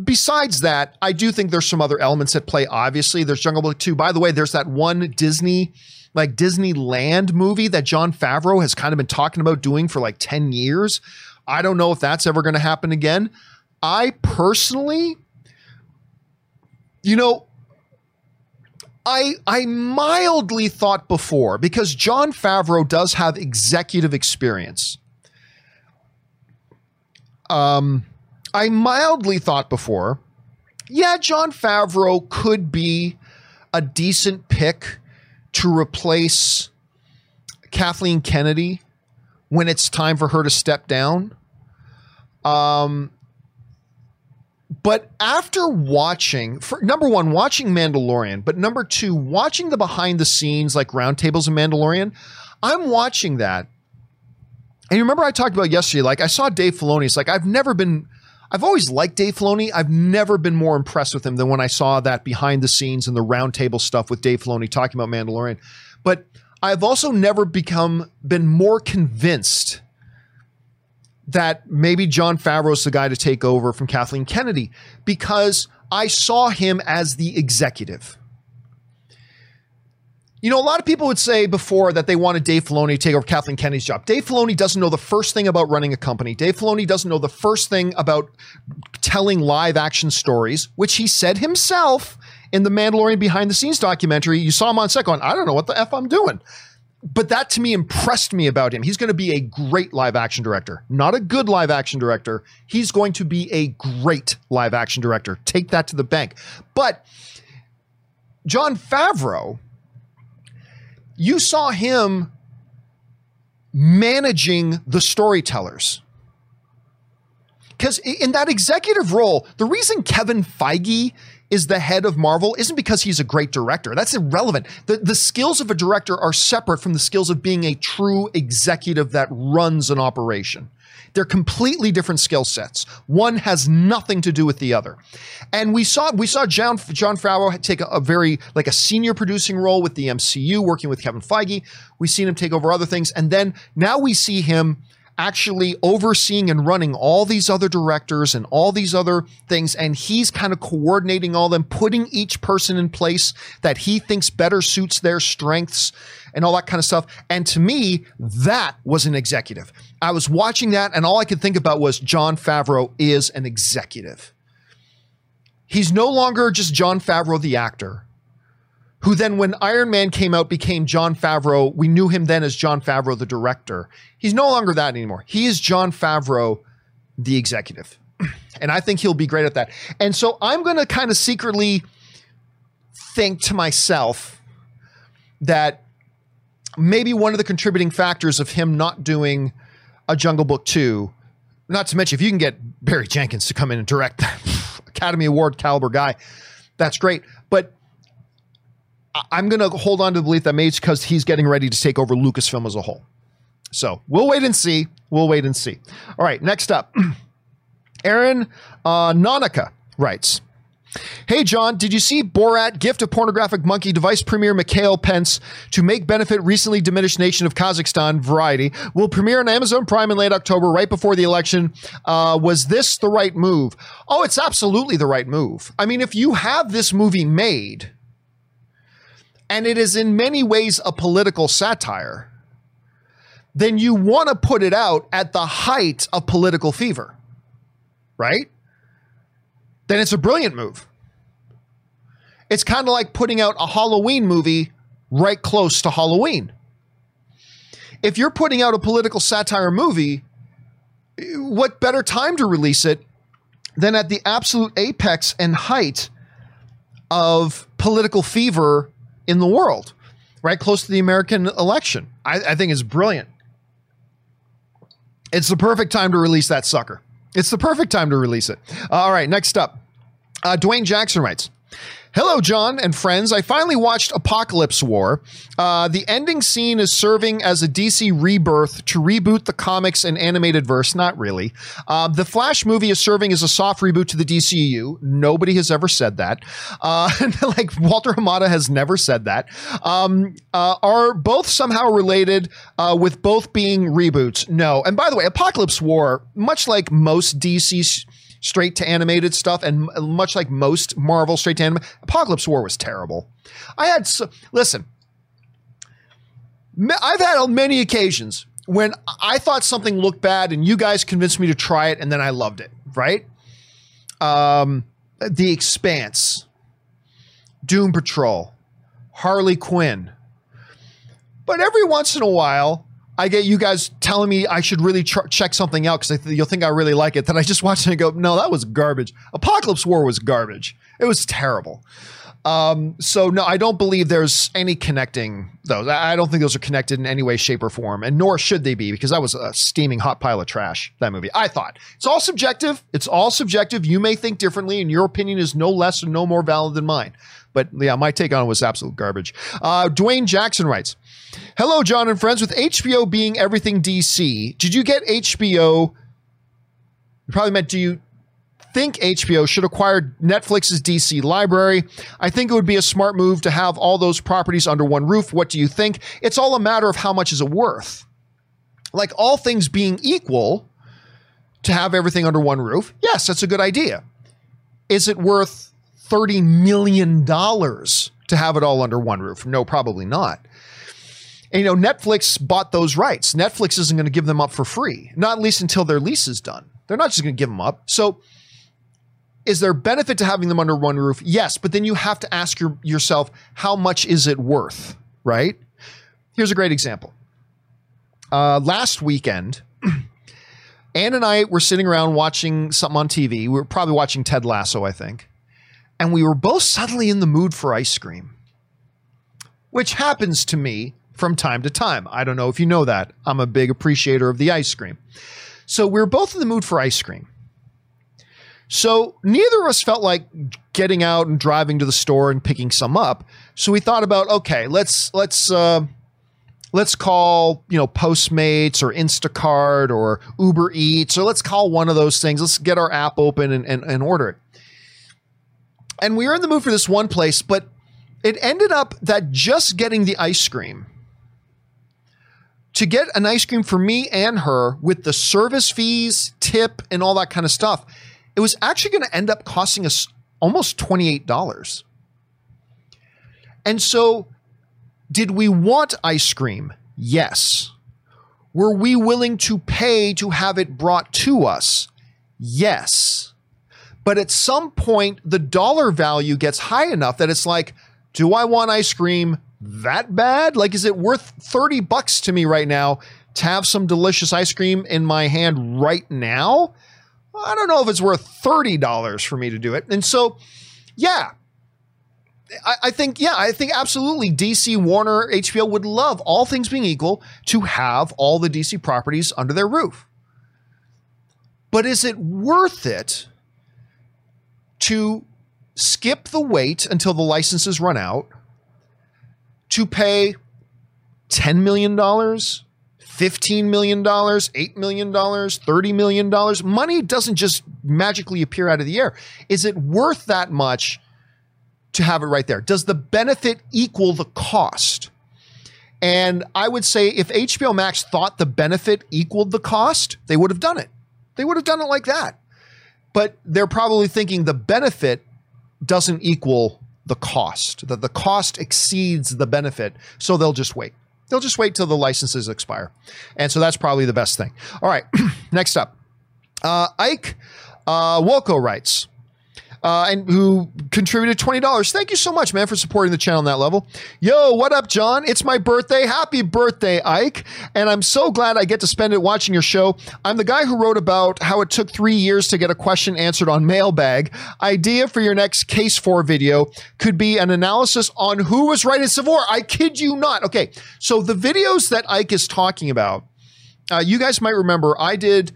Speaker 1: Besides that, I do think there's some other elements at play. Obviously, there's Jungle Book 2. By the way, there's that one Disney like Disneyland movie that Jon Favreau has kind of been talking about doing for like 10 years. I don't know if that's ever going to happen again. I personally, you know, I I mildly thought before because Jon Favreau does have executive experience. Um, I mildly thought before, yeah, Jon Favreau could be a decent pick to replace Kathleen Kennedy when it's time for her to step down. Um, But after watching, for, number one, watching Mandalorian, but number two, watching the behind the scenes like roundtables of Mandalorian, I'm watching that. And you remember I talked about yesterday, like I saw Dave Filoni. It's like I've never been, I've always liked Dave Filoni. I've never been more impressed with him than when I saw that behind the scenes and the roundtable stuff with Dave Filoni talking about Mandalorian. But I've also never become been more convinced that maybe Jon Favreau's the guy to take over from Kathleen Kennedy because I saw him as the executive. You know, a lot of people would say before that they wanted Dave Filoni to take over Kathleen Kennedy's job. Dave Filoni doesn't know the first thing about running a company. Dave Filoni doesn't know the first thing about telling live action stories, which he said himself in the Mandalorian behind the scenes documentary. You saw him on set going, I don't know what the F I'm doing but that to me impressed me about him. He's going to be a great live action director, not a good live action director. He's going to be a great live action director. Take that to the bank. But Jon Favreau, you saw him managing the storytellers. Because in that executive role, the reason Kevin Feige is the head of Marvel isn't because he's a great director. That's irrelevant. The, the skills of a director are separate from the skills of being a true executive that runs an operation. They're completely different skill sets. One has nothing to do with the other. And we saw we saw John Jon Favreau take a, a, very like a senior producing role with the MCU, working with Kevin Feige. We've seen him take over other things, and then now we see him actually overseeing and running all these other directors and all these other things. And he's kind of coordinating all them, putting each person in place that he thinks better suits their strengths and all that kind of stuff. And to me, that was an executive. I was watching that and all I could think about was Jon Favreau is an executive. He's no longer just Jon Favreau, the actor who then, when Iron Man came out, became Jon Favreau. We knew him then as Jon Favreau, the director. He's no longer that anymore. He is Jon Favreau, the executive. And I think he'll be great at that. And so I'm going to kind of secretly think to myself that maybe one of the contributing factors of him not doing a Jungle Book 2, not to mention if you can get Barry Jenkins to come in and direct that Academy Award caliber guy, that's great. But I'm going to hold on to the belief that maybe because he's getting ready to take over Lucasfilm as a whole. So we'll wait and see. We'll wait and see. All right, next up, Aaron uh, writes. Hey, John, did you see Borat Gift of Pornographic Monkey device premier Mikhael Pence to make benefit recently diminished nation of Kazakhstan variety will premiere on Amazon Prime in late October, right before the election. Uh, was this the right move? Oh, it's absolutely the right move. I mean, if you have this movie made, and it is in many ways a political satire, then you want to put it out at the height of political fever, right? Then it's a brilliant move. It's kind of like putting out a Halloween movie right close to Halloween. If you're putting out a political satire movie, what better time to release it than at the absolute apex and height of political fever in the world, right close to the American election. I, I think is brilliant. It's the perfect time to release that sucker. It's the perfect time to release it. Uh, all right, next up, uh, Dwayne Jackson writes. Hello, John and friends. I finally watched Apokolips War. Uh, the ending scene is serving as a DC rebirth to reboot the comics and animated verse. Not really. Uh, the Flash movie is serving as a soft reboot to the DCU. Nobody has ever said that. Uh, like Walter Hamada has never said that. Um, uh, are both somehow related uh, with both being reboots? No. And by the way, Apokolips War, much like most DC straight to animated stuff, and much like most Marvel straight to animated, Apokolips War was terrible. I had so, listen. I've had many occasions when I thought something looked bad, and you guys convinced me to try it, and then I loved it. Right? Um, The Expanse, Doom Patrol, Harley Quinn. But every once in a while, I get you guys telling me I should really ch- check something out because th- you'll think I really like it. Then I just watch it and go, no, that was garbage. Apokolips War was garbage. It was terrible. Um, so no, I don't believe there's any connecting those. I don't think those are connected in any way, shape, or form, and nor should they be because that was a steaming hot pile of trash. That movie, I thought it's all subjective. It's all subjective. You may think differently, and your opinion is no less or no more valid than mine. But yeah, my take on it was absolute garbage. Uh, Dwayne Jackson writes, "Hello, John and friends. With HBO being everything DC, did you get HBO?" You probably meant do you think HBO should acquire Netflix's DC library. I think it would be a smart move to have all those properties under one roof. What do you think? It's all a matter of how much is it worth. Like all things being equal, to have everything under one roof, yes, that's a good idea. Is it worth $30 million to have it all under one roof? No, probably not. And, you know, Netflix bought those rights. Netflix isn't going to give them up for free, not least until their lease is done. They're not just going to give them up. So, is there benefit to having them under one roof? Yes, but then you have to ask your, yourself, how much is it worth, right? Here's a great example. Uh, last weekend, Ann and I were sitting around watching something on TV. We were probably watching Ted Lasso, I think. And we were both suddenly in the mood for ice cream, which happens to me from time to time. I don't know if you know that. I'm a big appreciator of the ice cream. So we were both in the mood for ice cream. So neither of us felt like getting out and driving to the store and picking some up. So we thought about okay, let's let's uh, let's call you know Postmates or Instacart or Uber Eats or let's call one of those things. Let's get our app open and, and, and order it. And we were in the mood for this one place, but it ended up that just getting the ice cream to get an ice cream for me and her with the service fees, tip, and all that kind of stuff it was actually going to end up costing us almost $28. And so, did we want ice cream? Yes. Were we willing to pay to have it brought to us? Yes. But at some point, the dollar value gets high enough that it's like, do I want ice cream that bad? Like, is it worth 30 bucks to me right now to have some delicious ice cream in my hand right now? I don't know if it's worth $30 for me to do it. And so, yeah, I, I, think, yeah, I think absolutely DC, Warner, HBO would love, all things being equal, to have all the DC properties under their roof. But is it worth it to skip the wait until the licenses run out to pay $10 million, $15 million, $8 million, $30 million. Money doesn't just magically appear out of the air. Is it worth that much to have it right there? Does the benefit equal the cost? And I would say if HBO Max thought the benefit equaled the cost, they would have done it. They would have done it like that. But they're probably thinking the benefit doesn't equal the cost, that the cost exceeds the benefit. So they'll just wait. They'll just wait till the licenses expire. And so that's probably the best thing. All right, next up. Uh, Ike uh, Wolko writes, uh, and who contributed $20. Thank you so much, man, for supporting the channel on that level. Yo, what up, John? It's my birthday. Happy birthday, Ike. And I'm so glad I get to spend it watching your show. I'm the guy who wrote about how it took three years to get a question answered on mailbag. Idea for your next case for video could be an analysis on who was right in War. I kid you not. Okay, so the videos that Ike is talking about, uh, you guys might remember I did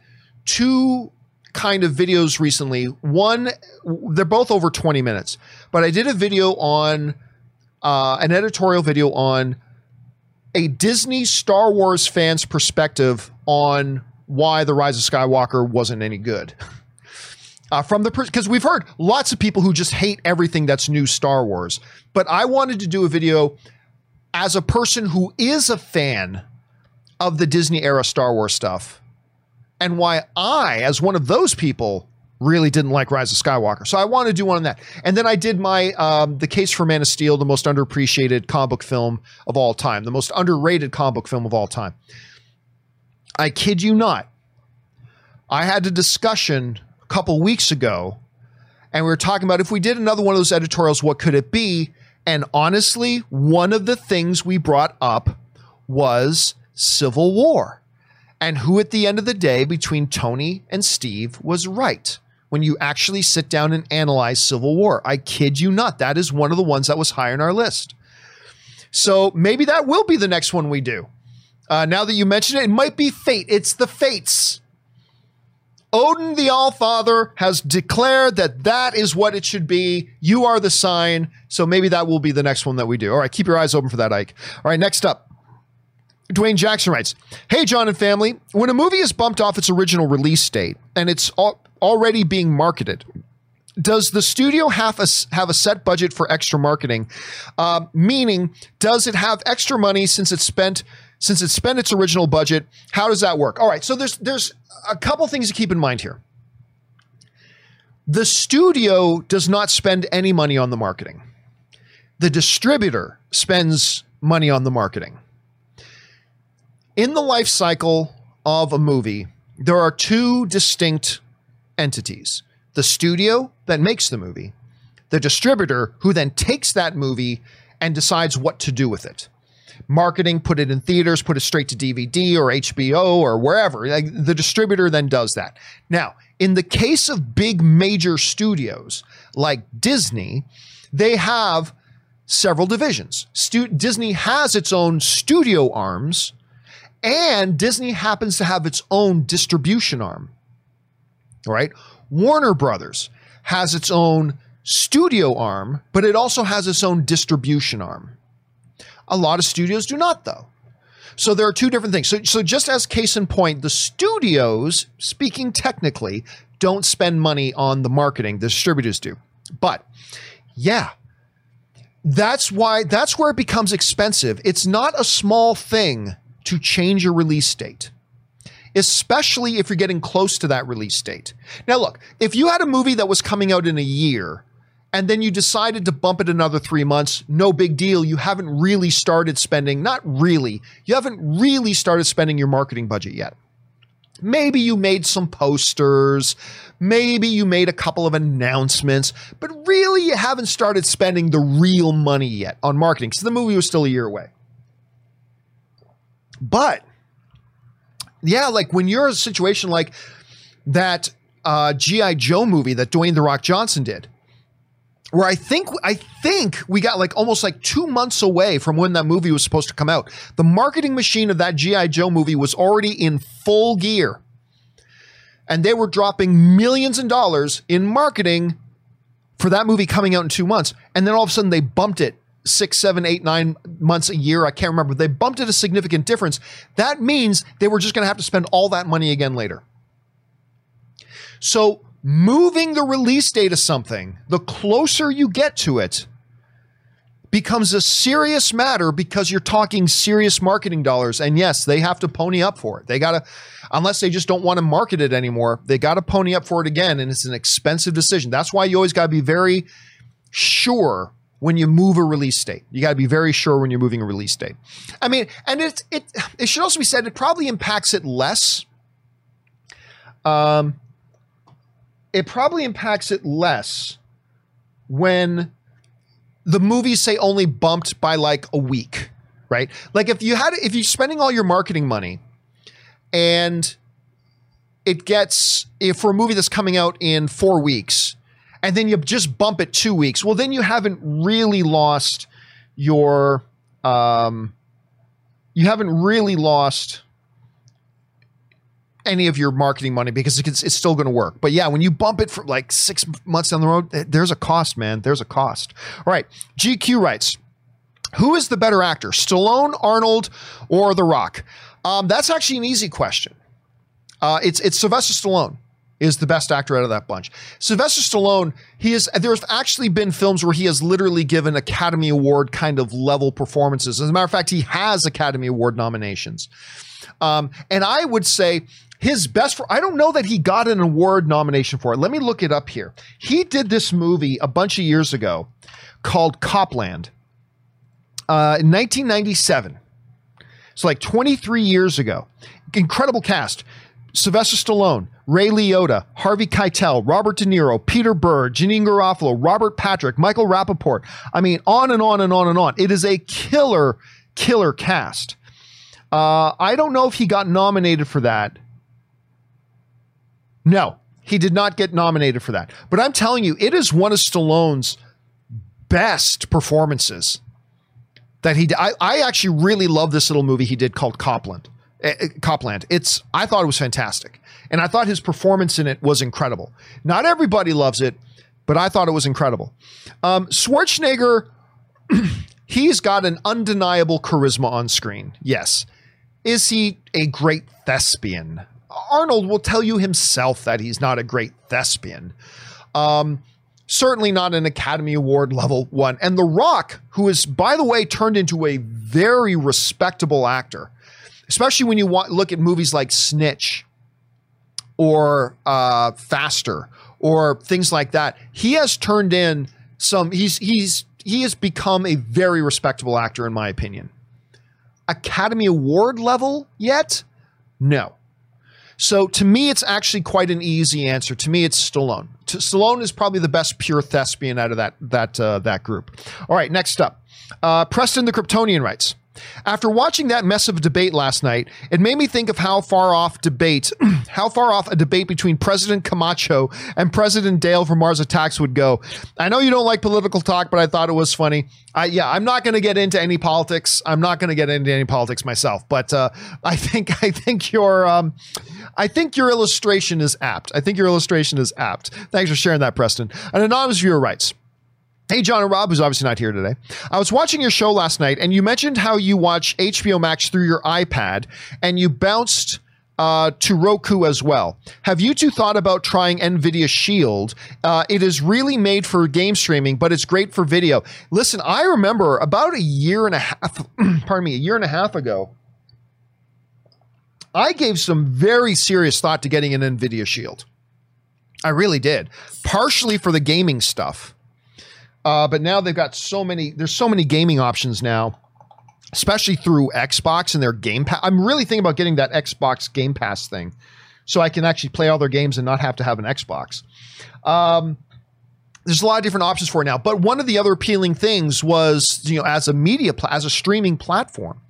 Speaker 1: two kind of videos recently. One, they're both over 20 minutes, but I did a video on uh, an editorial video on a Disney Star Wars fan's perspective on why The Rise of Skywalker wasn't any good. Uh, from the because we've heard lots of people who just hate everything that's new Star Wars, but I wanted to do a video as a person who is a fan of the Disney era Star Wars stuff and why I, as one of those people, really didn't like Rise of Skywalker. So I want to do one on that. And then I did my um, The Case for Man of Steel, the most underappreciated comic book film of all time, the most underrated comic book film of all time. I kid you not. I had a discussion a couple weeks ago, and we were talking about if we did another one of those editorials, what could it be? And honestly, one of the things we brought up was Civil War and who at the end of the day between Tony and Steve was right. when you actually sit down and analyze Civil War. I kid you not. That is one of the ones that was high on our list. So maybe that will be the next one we do. Uh, now that you mention it, it might be fate. It's the fates. Odin the Allfather has declared that that is what it should be. You are the sign. So maybe that will be the next one that we do. All right, keep your eyes open for that, Ike. All right, next up. Dwayne Jackson writes Hey, John and family. When a movie is bumped off its original release date and it's al- already being marketed, does the studio have a, have a set budget for extra marketing? Uh, meaning, does it have extra money since it's spent since it spent its original budget? How does that work? All right, so there's there's a couple things to keep in mind here. The studio does not spend any money on the marketing. The distributor spends money on the marketing. In the life cycle of a movie, there are two distinct entities the studio that makes the movie, the distributor who then takes that movie and decides what to do with it. Marketing, put it in theaters, put it straight to DVD or HBO or wherever. The distributor then does that. Now, in the case of big major studios like Disney, they have several divisions. Stu- Disney has its own studio arms, and Disney happens to have its own distribution arm. Right. Warner Brothers has its own studio arm, but it also has its own distribution arm. A lot of studios do not, though. So there are two different things. So, so just as case in point, the studios, speaking technically, don't spend money on the marketing. The distributors do. But yeah, that's why that's where it becomes expensive. It's not a small thing to change your release date especially if you're getting close to that release date. Now, look, if you had a movie that was coming out in a year and then you decided to bump it another three months, no big deal. You haven't really started spending, not really, you haven't really started spending your marketing budget yet. Maybe you made some posters. Maybe you made a couple of announcements, but really you haven't started spending the real money yet on marketing because the movie was still a year away. But yeah, like when you're in a situation like that uh, GI Joe movie that Dwayne the Rock Johnson did, where I think I think we got like almost like two months away from when that movie was supposed to come out. The marketing machine of that GI Joe movie was already in full gear, and they were dropping millions of dollars in marketing for that movie coming out in two months, and then all of a sudden they bumped it six, seven, eight, nine months a year. I can't remember. They bumped it a significant difference. That means they were just going to have to spend all that money again later. So moving the release date of something, the closer you get to it, becomes a serious matter because you're talking serious marketing dollars. And yes, they have to pony up for it. They got to, unless they just don't want to market it anymore, they got to pony up for it again. And it's an expensive decision. That's why you always got to be very sure when you move a release date. You got to be very sure when you're moving a release date. I mean, and it it it should also be said it probably impacts it less. Um, it probably impacts it less when the movies say only bumped by like a week, right? Like if you had if you're spending all your marketing money and it gets if for a movie that's coming out in 4 weeks and then you just bump it two weeks, well, then you haven't really lost your, um, you haven't really lost any of your marketing money because it's, it's still going to work. But yeah, when you bump it for like six months down the road, there's a cost, man. There's a cost. All right. GQ writes, who is the better actor, Stallone, Arnold, or The Rock? Um, that's actually an easy question. Uh, it's it's Sylvester Stallone is the best actor out of that bunch. Sylvester Stallone, he is there's actually been films where he has literally given Academy Award kind of level performances. As a matter of fact, he has Academy Award nominations. Um, and I would say his best for I don't know that he got an award nomination for it. Let me look it up here. He did this movie a bunch of years ago called Cop Land. Uh, in 1997. So like 23 years ago. Incredible cast. Sylvester Stallone, Ray Liotta, Harvey Keitel, Robert De Niro, Peter Berg, Janeane Garofalo, Robert Patrick, Michael Rapaport. I mean, on and on and on and on. It is a killer, killer cast. Uh, I don't know if he got nominated for that. No, He did not get nominated for that. But I'm telling you, it is one of Stallone's best performances that he I, I actually really love this little movie he did called Cop Land. Uh, Cop Land. It's I thought it was fantastic. And I thought his performance in it was incredible. Not everybody loves it, but I thought it was incredible. Um, Schwarzenegger, he's got an undeniable charisma on screen. Yes. Is he a great thespian? Arnold will tell you himself that he's not a great thespian. Um, certainly not an Academy Award level one. And The Rock, who is, by the way, turned into a very respectable actor, especially when you want, look at movies like Snitch or uh, Faster or things like that. He has turned in some. He's he's he has become a very respectable actor, in my opinion. Academy Award level yet? No. So to me, it's actually quite an easy answer. To me, it's Stallone. To, Stallone is probably the best pure thespian out of that that uh, that group. All right, next up, uh, Preston the Kryptonian writes. After watching that mess of debate last night, it made me think of how far off debate, how far off a debate between President Camacho and President Dale from Mars Attacks would go. I know you don't like political talk, but I thought it was funny. I, yeah, I'm not going to get into any politics. I'm not going to get into any politics myself, but uh, I think I think your um, I think your illustration is apt. I think your illustration is apt. Thanks for sharing that, Preston. An anonymous viewer writes. Hey, John and Rob, who's obviously not here today. I was watching your show last night, and you mentioned how you watch HBO Max through your iPad, and you bounced uh, to Roku as well. Have you two thought about trying NVIDIA Shield? Uh, it is really made for game streaming, but it's great for video. Listen, I remember about a year and a half, pardon me, a year and a half ago, I gave some very serious thought to getting an NVIDIA Shield. I really did, partially for the gaming stuff uh, but now they've got so many. There's so many gaming options now, especially through Xbox and their Game Pass. I'm really thinking about getting that Xbox Game Pass thing, so I can actually play all their games and not have to have an Xbox. Um, there's a lot of different options for it now. But one of the other appealing things was, you know, as a media, pla- as a streaming platform.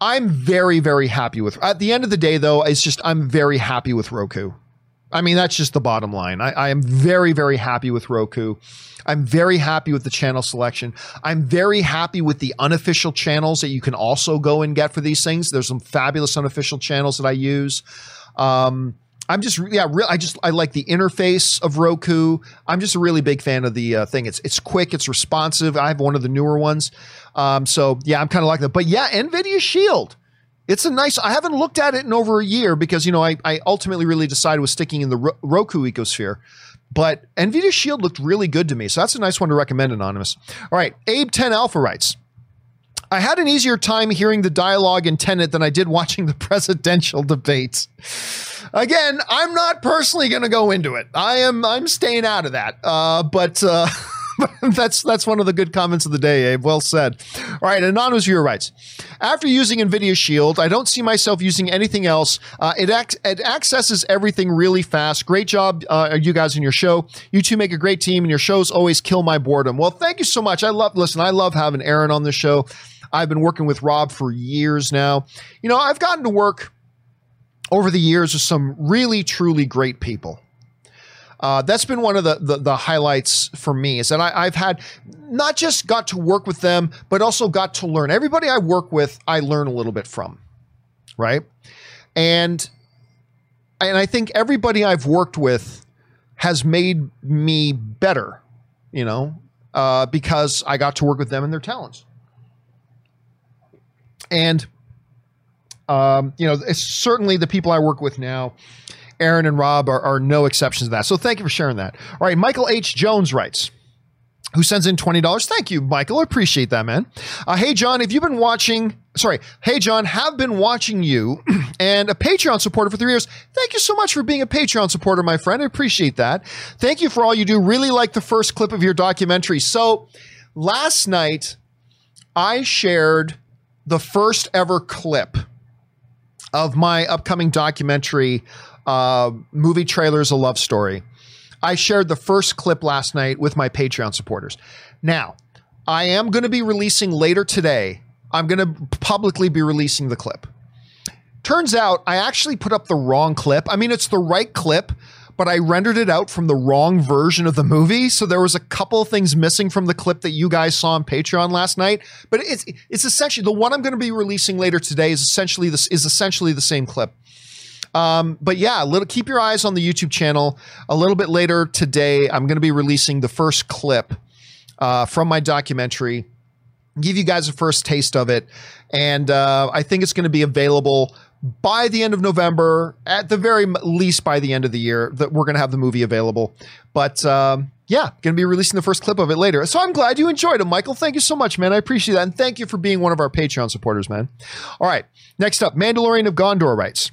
Speaker 1: I'm very, very happy with. At the end of the day, though, it's just I'm very happy with Roku. I mean, that's just the bottom line. I, I am very, very happy with Roku. I'm very happy with the channel selection. I'm very happy with the unofficial channels that you can also go and get for these things. There's some fabulous unofficial channels that I use. Um, I'm just yeah, re- I just I like the interface of Roku. I'm just a really big fan of the uh, thing. It's it's quick, it's responsive. I have one of the newer ones, um, so yeah, I'm kind of like that. But yeah, Nvidia Shield. It's a nice. I haven't looked at it in over a year because you know I, I ultimately really decided was sticking in the Ro- Roku ecosphere. But Nvidia Shield looked really good to me, so that's a nice one to recommend. Anonymous. All right, Abe Ten Alpha writes. I had an easier time hearing the dialogue in Tenet than I did watching the presidential debates. Again, I'm not personally going to go into it. I am. I'm staying out of that. Uh, but. Uh, that's that's one of the good comments of the day, Abe. Well said. All right, anonymous viewer writes: After using NVIDIA Shield, I don't see myself using anything else. Uh, it ac- it accesses everything really fast. Great job, uh, you guys in your show. You two make a great team, and your shows always kill my boredom. Well, thank you so much. I love listen. I love having Aaron on the show. I've been working with Rob for years now. You know, I've gotten to work over the years with some really, truly great people. Uh, that's been one of the, the, the highlights for me is that I, have had not just got to work with them, but also got to learn. Everybody I work with, I learn a little bit from, right? And and I think everybody I've worked with has made me better, you know, uh, because I got to work with them and their talents. And um, you know, it's certainly the people I work with now Aaron and Rob are, are no exceptions to that. So thank you for sharing that. All right, Michael H. Jones writes who sends in $20. Thank you, Michael. I appreciate that, man. Uh, hey, John, if you've been watching, sorry, hey, John, have been watching you and a Patreon supporter for three years. Thank you so much for being a Patreon supporter, my friend. I appreciate that. Thank you for all you do. Really like the first clip of your documentary. So last night, I shared the first ever clip of my upcoming documentary uh, movie trailers, a love story. I shared the first clip last night with my Patreon supporters. Now, I am going to be releasing later today. I'm going to publicly be releasing the clip. Turns out I actually put up the wrong clip. I mean, it's the right clip, but I rendered it out from the wrong version of the movie. So there was a couple things missing from the clip that you guys saw on Patreon last night. But it's it's essentially the one I'm going to be releasing later today is essentially this is essentially the same clip. Um, but yeah, little keep your eyes on the YouTube channel. A little bit later today, I'm going to be releasing the first clip uh, from my documentary. Give you guys a first taste of it, and uh, I think it's going to be available by the end of November, at the very least by the end of the year, that we're going to have the movie available. But um, yeah, going to be releasing the first clip of it later. So I'm glad you enjoyed it, Michael. Thank you so much, man. I appreciate that. And thank you for being one of our Patreon supporters, man. All right. Next up, Mandalorian of Gondor writes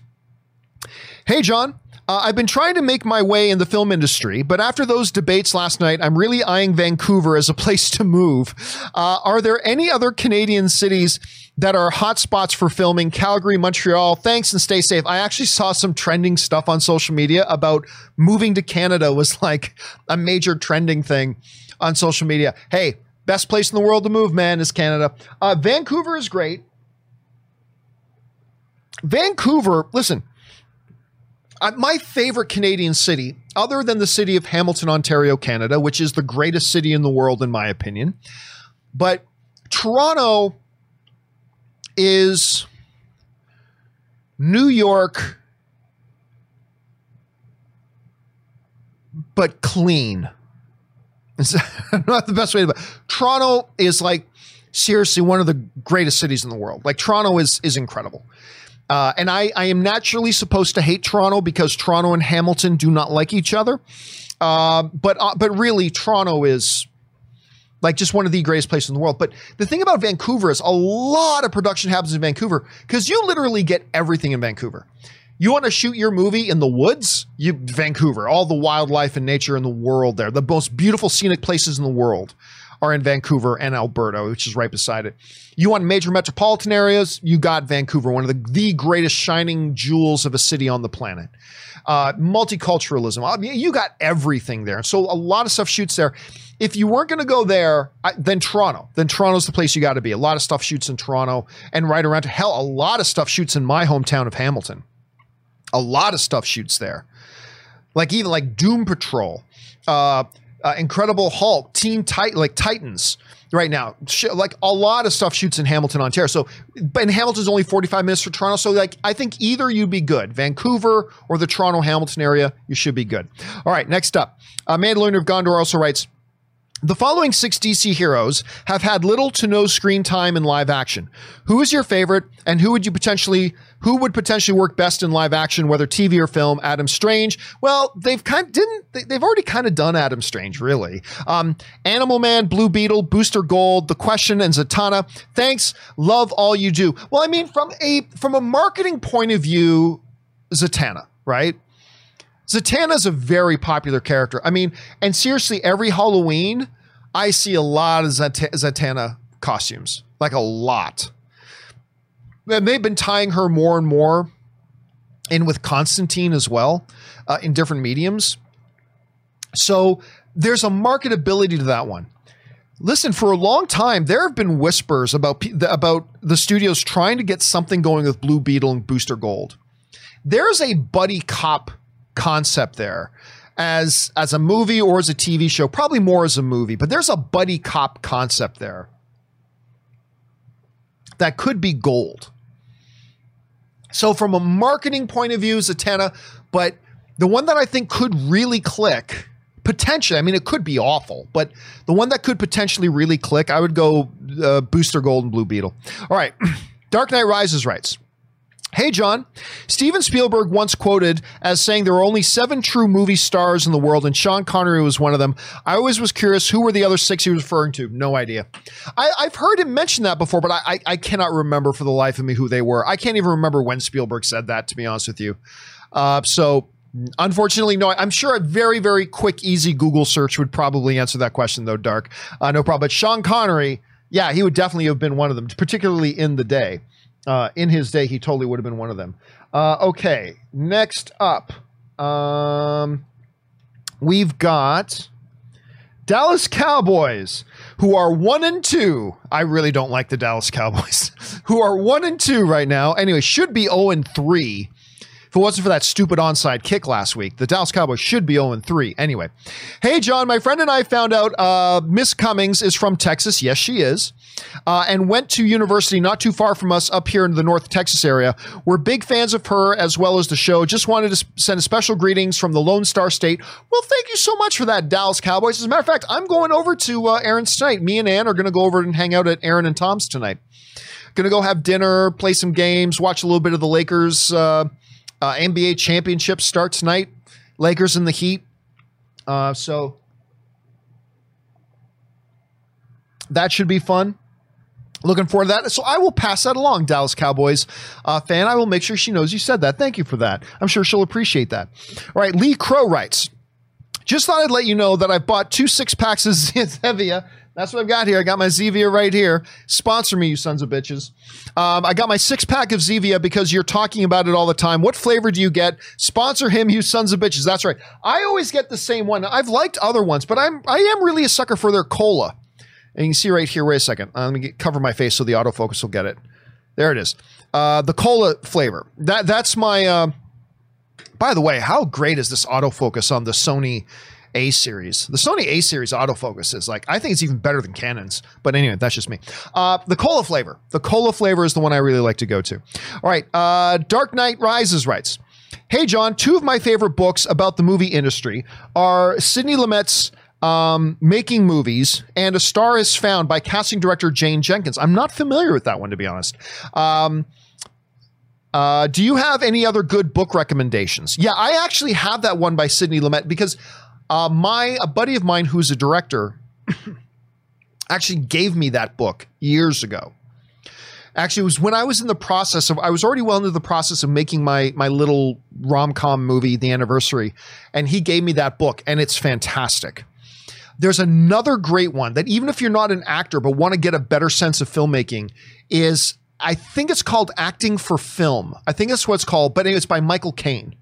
Speaker 1: Hey, John. Uh, I've been trying to make my way in the film industry, but after those debates last night, I'm really eyeing Vancouver as a place to move. Uh, are there any other Canadian cities that are hotspots for filming? Calgary, Montreal. Thanks and stay safe. I actually saw some trending stuff on social media about moving to Canada was like a major trending thing on social media. Hey, best place in the world to move, man, is Canada. Uh, Vancouver is great. Vancouver, listen, uh, my favorite Canadian city, other than the city of Hamilton, Ontario, Canada, which is the greatest city in the world, in my opinion, but Toronto is New York, but clean. It's not the best way to. put it. Toronto is like seriously one of the greatest cities in the world. Like Toronto is is incredible. Uh, and I, I am naturally supposed to hate Toronto because Toronto and Hamilton do not like each other. Uh, but uh, but really, Toronto is like just one of the greatest places in the world. But the thing about Vancouver is a lot of production happens in Vancouver because you literally get everything in Vancouver. You want to shoot your movie in the woods? You Vancouver, all the wildlife and nature in the world there, the most beautiful scenic places in the world are in Vancouver and Alberta, which is right beside it. You want major metropolitan areas? You got Vancouver, one of the, the greatest shining jewels of a city on the planet. Uh, multiculturalism, mean, you got everything there. So a lot of stuff shoots there. If you weren't going to go there, I, then Toronto. Then Toronto's the place you got to be. A lot of stuff shoots in Toronto and right around. Hell, a lot of stuff shoots in my hometown of Hamilton. A lot of stuff shoots there. Like even like Doom Patrol. Uh, uh, Incredible Hulk, Teen Titan, like Titans right now. Like a lot of stuff shoots in Hamilton, Ontario. So, and Hamilton's only 45 minutes from Toronto. So, like, I think either you'd be good, Vancouver or the Toronto Hamilton area, you should be good. All right, next up, uh, Mandalorian of Gondor also writes, the following six DC heroes have had little to no screen time in live action. Who is your favorite, and who would you potentially who would potentially work best in live action, whether TV or film? Adam Strange. Well, they've kind of, didn't they've already kind of done Adam Strange, really. Um, Animal Man, Blue Beetle, Booster Gold, The Question, and Zatanna. Thanks, love all you do. Well, I mean, from a from a marketing point of view, Zatanna, right? Zatanna is a very popular character. I mean, and seriously, every Halloween, I see a lot of Zat- Zatanna costumes, like a lot. And they've been tying her more and more in with Constantine as well uh, in different mediums. So there's a marketability to that one. Listen, for a long time, there have been whispers about about the studios trying to get something going with Blue Beetle and Booster Gold. There's a buddy cop concept there as as a movie or as a TV show, probably more as a movie, but there's a buddy cop concept there that could be gold. So from a marketing point of view, Zatanna, but the one that I think could really click potentially, I mean, it could be awful, but the one that could potentially really click, I would go uh, Booster Gold and Blue Beetle. All right. Dark Knight Rises writes, Hey, John. Steven Spielberg once quoted as saying there are only seven true movie stars in the world, and Sean Connery was one of them. I always was curious who were the other six he was referring to. No idea. I, have heard him mention that before, but I, I, I, cannot remember for the life of me who they were. I can't even remember when Spielberg said that, to be honest with you. Uh, so, unfortunately, no. I'm sure a very, very quick, easy Google search would probably answer that question, though, Dark. Uh, no problem. But Sean Connery, yeah, he would definitely have been one of them, particularly in the day uh, in his day, he totally would have been one of them. Uh, okay, next up, um, we've got Dallas Cowboys, who are one and two. I really don't like the Dallas Cowboys, who are one and two right now. Anyway, should be zero oh and three. If it wasn't for that stupid onside kick last week, the Dallas Cowboys should be 0 3. Anyway, hey, John, my friend and I found out uh, Miss Cummings is from Texas. Yes, she is. Uh, and went to university not too far from us up here in the North Texas area. We're big fans of her as well as the show. Just wanted to send a special greetings from the Lone Star State. Well, thank you so much for that, Dallas Cowboys. As a matter of fact, I'm going over to uh, Aaron's tonight. Me and Ann are going to go over and hang out at Aaron and Tom's tonight. Going to go have dinner, play some games, watch a little bit of the Lakers uh, uh, NBA championship starts tonight. Lakers in the Heat. Uh, so that should be fun. Looking forward to that. So I will pass that along, Dallas Cowboys uh, fan. I will make sure she knows you said that. Thank you for that. I'm sure she'll appreciate that. All right, Lee Crow writes. Just thought I'd let you know that I bought two six packs of Zevia. That's what I've got here. I got my Zevia right here. Sponsor me, you sons of bitches. Um, I got my six pack of Zevia because you're talking about it all the time. What flavor do you get? Sponsor him, you sons of bitches. That's right. I always get the same one. I've liked other ones, but I'm I am really a sucker for their cola. And you can see right here. Wait a second. Uh, let me get, cover my face so the autofocus will get it. There it is. Uh, the cola flavor. That that's my. Uh, by the way, how great is this autofocus on the Sony A series? The Sony A series autofocus is like I think it's even better than Canon's. But anyway, that's just me. Uh, the cola flavor. The cola flavor is the one I really like to go to. All right. Uh, Dark Knight Rises writes. Hey John, two of my favorite books about the movie industry are Sidney Lumet's um, making movies, and a star is found by casting director Jane Jenkins. I'm not familiar with that one, to be honest. Um, uh, do you have any other good book recommendations? Yeah, I actually have that one by Sidney Lumet because uh, my a buddy of mine who's a director actually gave me that book years ago. Actually, it was when I was in the process of I was already well into the process of making my my little rom com movie, The Anniversary, and he gave me that book, and it's fantastic. There's another great one that even if you're not an actor but want to get a better sense of filmmaking is I think it's called Acting for Film. I think that's what it's called, but it's by Michael Caine.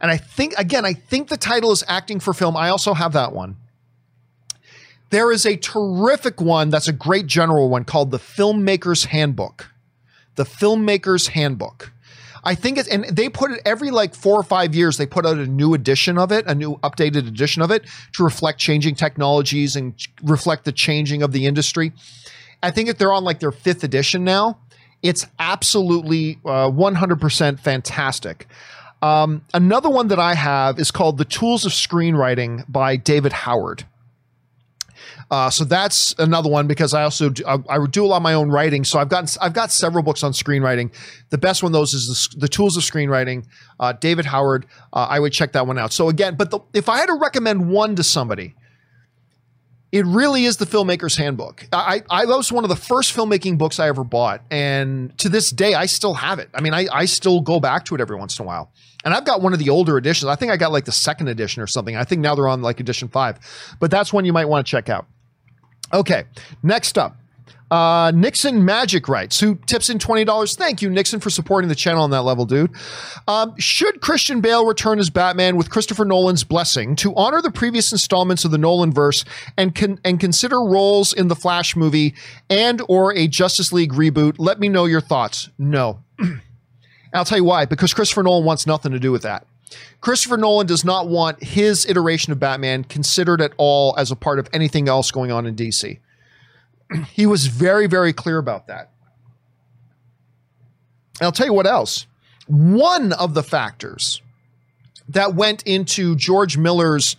Speaker 1: And I think, again, I think the title is Acting for Film. I also have that one. There is a terrific one that's a great general one called The Filmmaker's Handbook. The Filmmaker's Handbook. I think it's, and they put it every like four or five years, they put out a new edition of it, a new updated edition of it to reflect changing technologies and reflect the changing of the industry. I think if they're on like their fifth edition now, it's absolutely uh, 100% fantastic. Um, another one that I have is called The Tools of Screenwriting by David Howard. Uh, so that's another one because I also do, I, I, do a lot of my own writing. So I've got I've got several books on screenwriting. The best one of those is the, the Tools of Screenwriting. Uh, David Howard. Uh, I would check that one out. So again, but the, if I had to recommend one to somebody, it really is the filmmaker's handbook. I, I that was one of the first filmmaking books I ever bought, and to this day, I still have it. I mean, I, I still go back to it every once in a while. And I've got one of the older editions. I think I got like the second edition or something. I think now they're on like edition five, but that's one you might want to check out. Okay, next up, uh, Nixon Magic writes, who tips in $20. Thank you, Nixon, for supporting the channel on that level, dude. Um, should Christian Bale return as Batman with Christopher Nolan's blessing to honor the previous installments of the Nolan verse and, con- and consider roles in the Flash movie and or a Justice League reboot? Let me know your thoughts. No. I'll tell you why, because Christopher Nolan wants nothing to do with that. Christopher Nolan does not want his iteration of Batman considered at all as a part of anything else going on in DC he was very, very clear about that. And I'll tell you what else. One of the factors that went into George Miller's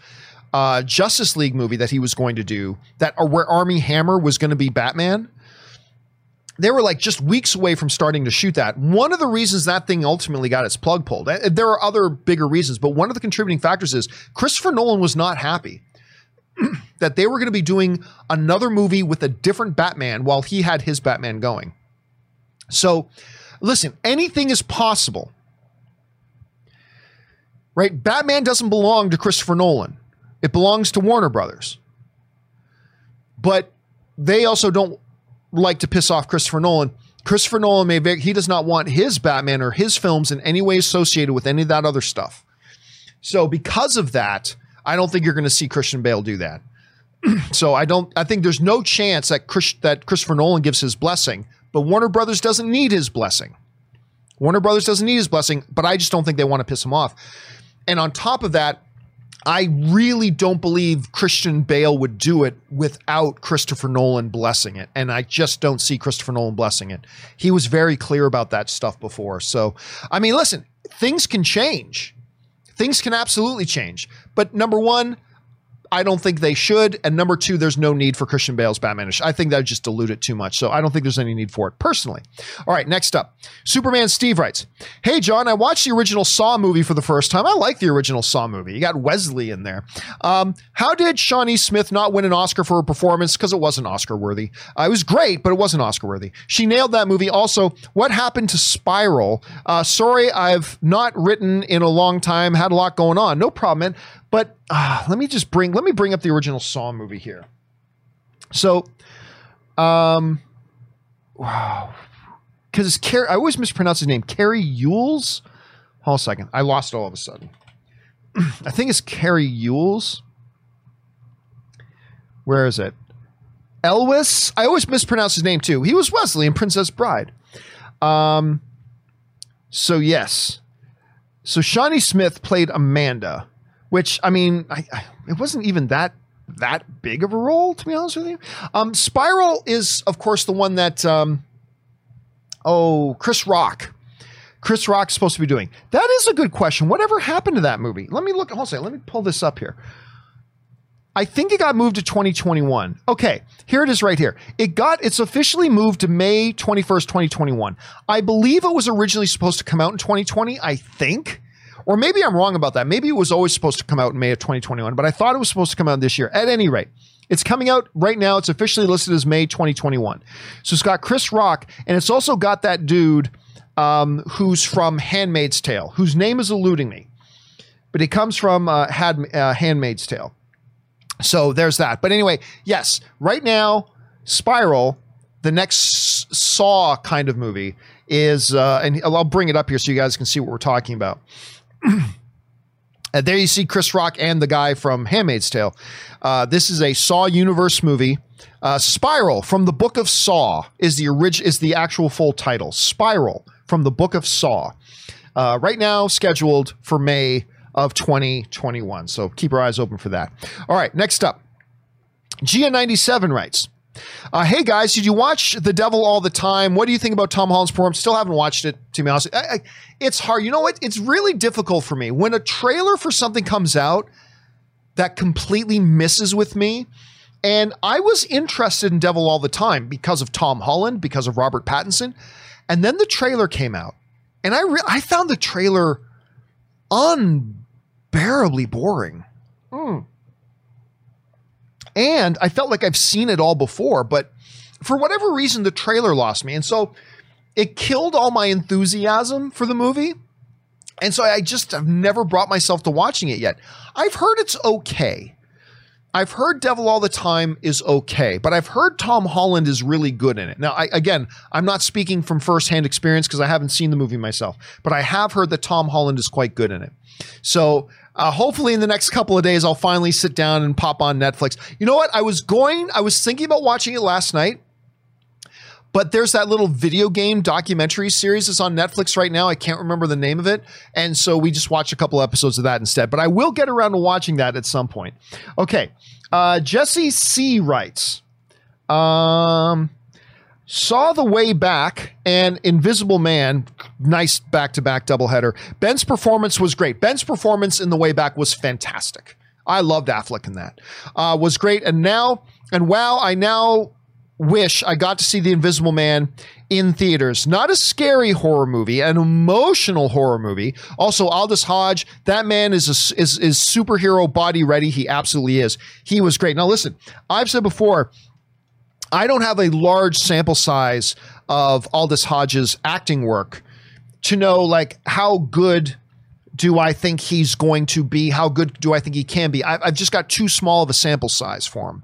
Speaker 1: uh, Justice League movie that he was going to do, that uh, where Armie Hammer was going to be Batman, they were like just weeks away from starting to shoot that. One of the reasons that thing ultimately got its plug pulled, there are other bigger reasons, but one of the contributing factors is Christopher Nolan was not happy that they were going to be doing another movie with a different Batman while he had his Batman going. So, listen, anything is possible. Right? Batman doesn't belong to Christopher Nolan. It belongs to Warner Brothers. But they also don't like to piss off Christopher Nolan. Christopher Nolan may he does not want his Batman or his films in any way associated with any of that other stuff. So because of that, I don't think you're going to see Christian Bale do that. so I don't. I think there's no chance that Chris, that Christopher Nolan gives his blessing, but Warner Brothers doesn't need his blessing. Warner Brothers doesn't need his blessing, but I just don't think they want to piss him off. And on top of that, I really don't believe Christian Bale would do it without Christopher Nolan blessing it. And I just don't see Christopher Nolan blessing it. He was very clear about that stuff before. So, I mean, listen, things can change. Things can absolutely change. But number one, I don't think they should. And number two, there's no need for Christian Bale's Batmanish. I think that would just dilute it too much. So I don't think there's any need for it personally. All right, next up. Superman Steve writes Hey, John, I watched the original Saw movie for the first time. I like the original Saw movie. You got Wesley in there. Um, how did Shawnee Smith not win an Oscar for her performance? Because it wasn't Oscar worthy. Uh, it was great, but it wasn't Oscar worthy. She nailed that movie. Also, what happened to Spiral? Uh, sorry, I've not written in a long time, had a lot going on. No problem, man. But uh, let me just bring let me bring up the original Saw movie here. So, um, wow, because Cary. I always mispronounce his name. Cary Elwes. Hold a second. I lost all of a sudden. I think it's Cary Elwes. Where is it? Elwes. I always mispronounce his name too. He was Wesley in Princess Bride. Um. So yes. So Shawnee Smith played Amanda which I mean, I, I, it wasn't even that that big of a role to be honest with you. Um, Spiral is, of course, the one that um, oh Chris Rock. Chris Rock's supposed to be doing. That is a good question. Whatever happened to that movie? Let me look. Hold on. Let me pull this up here. I think it got moved to 2021. Okay, here it is right here. It got it's officially moved to May 21st, 2021. I believe it was originally supposed to come out in 2020, I think. Or maybe I'm wrong about that. Maybe it was always supposed to come out in May of 2021, but I thought it was supposed to come out this year. At any rate, it's coming out right now. It's officially listed as May 2021. So it's got Chris Rock, and it's also got that dude um, who's from Handmaid's Tale, whose name is eluding me, but he comes from uh, Had, uh, Handmaid's Tale. So there's that. But anyway, yes, right now, Spiral, the next Saw kind of movie, is, uh, and I'll bring it up here so you guys can see what we're talking about. And there you see Chris Rock and the guy from Handmaid's Tale. Uh, this is a Saw universe movie. Uh, Spiral from the Book of Saw is the orig- is the actual full title. Spiral from the Book of Saw. Uh, right now scheduled for May of 2021. So keep your eyes open for that. All right, next up. Gia97 writes, uh, hey guys, did you watch The Devil All the Time? What do you think about Tom Holland's performance? Still haven't watched it, to be honest. I, I, it's hard. You know what? It's really difficult for me. When a trailer for something comes out that completely misses with me, and I was interested in Devil All the Time because of Tom Holland, because of Robert Pattinson. And then the trailer came out, and I, re- I found the trailer unbearably boring. Mm. And I felt like I've seen it all before, but for whatever reason, the trailer lost me. And so it killed all my enthusiasm for the movie. And so I just have never brought myself to watching it yet. I've heard it's okay. I've heard Devil All the Time is okay, but I've heard Tom Holland is really good in it. Now, I, again, I'm not speaking from firsthand experience because I haven't seen the movie myself, but I have heard that Tom Holland is quite good in it. So uh, hopefully, in the next couple of days, I'll finally sit down and pop on Netflix. You know what? I was going, I was thinking about watching it last night, but there's that little video game documentary series that's on Netflix right now. I can't remember the name of it. And so we just watched a couple episodes of that instead. But I will get around to watching that at some point. Okay. Uh, Jesse C writes, um, saw the way back and Invisible Man. Nice back to back doubleheader. Ben's performance was great. Ben's performance in the way back was fantastic. I loved Affleck in that. Uh, was great. And now, and wow, I now wish I got to see The Invisible Man in theaters. Not a scary horror movie, an emotional horror movie. Also, Aldis Hodge, that man is a, is is superhero body ready. He absolutely is. He was great. Now listen, I've said before I don't have a large sample size of Aldis Hodge's acting work to know like how good do I think he's going to be? How good do I think he can be? I've, I've just got too small of a sample size for him.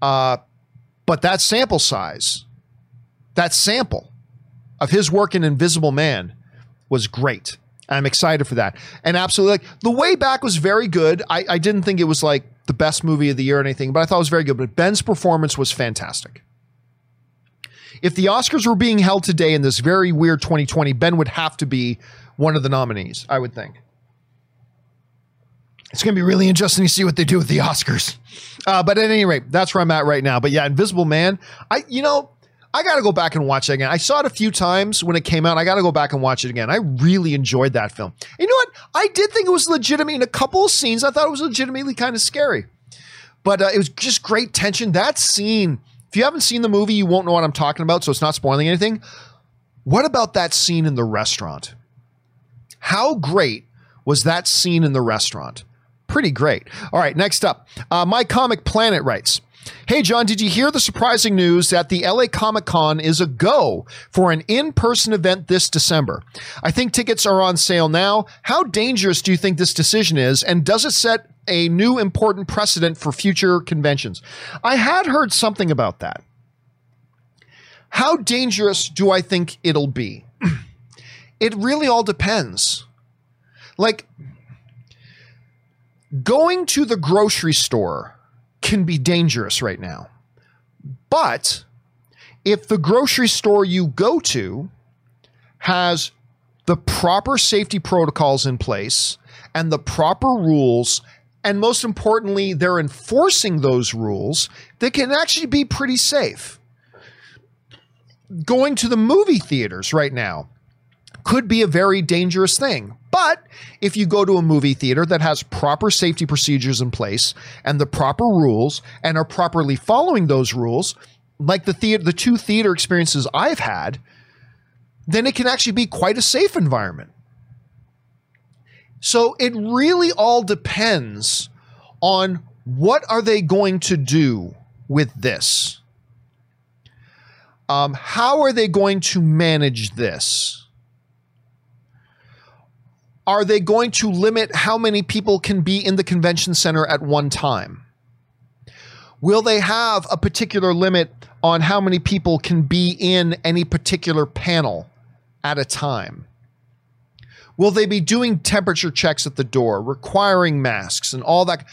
Speaker 1: Uh, but that sample size, that sample of his work in Invisible Man was great. I'm excited for that. And absolutely, like, the way back was very good. I, I didn't think it was like the best movie of the year or anything, but I thought it was very good. But Ben's performance was fantastic. If the Oscars were being held today in this very weird 2020, Ben would have to be one of the nominees, I would think. It's going to be really interesting to see what they do with the Oscars. Uh, but at any rate, that's where I'm at right now. But yeah, Invisible Man, I you know, I got to go back and watch it again. I saw it a few times when it came out. I got to go back and watch it again. I really enjoyed that film. You know what? I did think it was legitimate in a couple of scenes. I thought it was legitimately kind of scary, but uh, it was just great tension. That scene. If you haven't seen the movie, you won't know what I'm talking about, so it's not spoiling anything. What about that scene in the restaurant? How great was that scene in the restaurant? Pretty great. All right, next up, uh, My Comic Planet writes. Hey, John, did you hear the surprising news that the LA Comic Con is a go for an in person event this December? I think tickets are on sale now. How dangerous do you think this decision is? And does it set a new important precedent for future conventions? I had heard something about that. How dangerous do I think it'll be? it really all depends. Like, going to the grocery store can be dangerous right now. But if the grocery store you go to has the proper safety protocols in place and the proper rules, and most importantly, they're enforcing those rules, they can actually be pretty safe. Going to the movie theaters right now could be a very dangerous thing. But if you go to a movie theater that has proper safety procedures in place and the proper rules and are properly following those rules, like the theater, the two theater experiences I've had, then it can actually be quite a safe environment. So it really all depends on what are they going to do with this. Um, how are they going to manage this? Are they going to limit how many people can be in the convention center at one time? Will they have a particular limit on how many people can be in any particular panel at a time? Will they be doing temperature checks at the door, requiring masks and all that?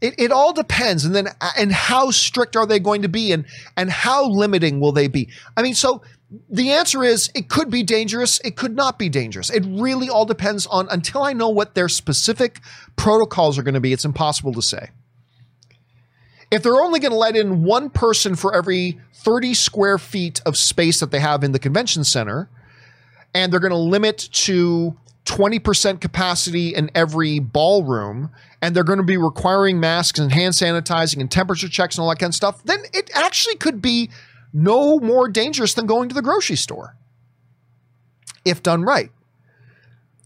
Speaker 1: It, it all depends. And then, and how strict are they going to be and, and how limiting will they be? I mean, so the answer is it could be dangerous, it could not be dangerous. It really all depends on until I know what their specific protocols are going to be, it's impossible to say. If they're only going to let in one person for every 30 square feet of space that they have in the convention center, and they're going to limit to 20% capacity in every ballroom, and they're going to be requiring masks and hand sanitizing and temperature checks and all that kind of stuff, then it actually could be no more dangerous than going to the grocery store if done right.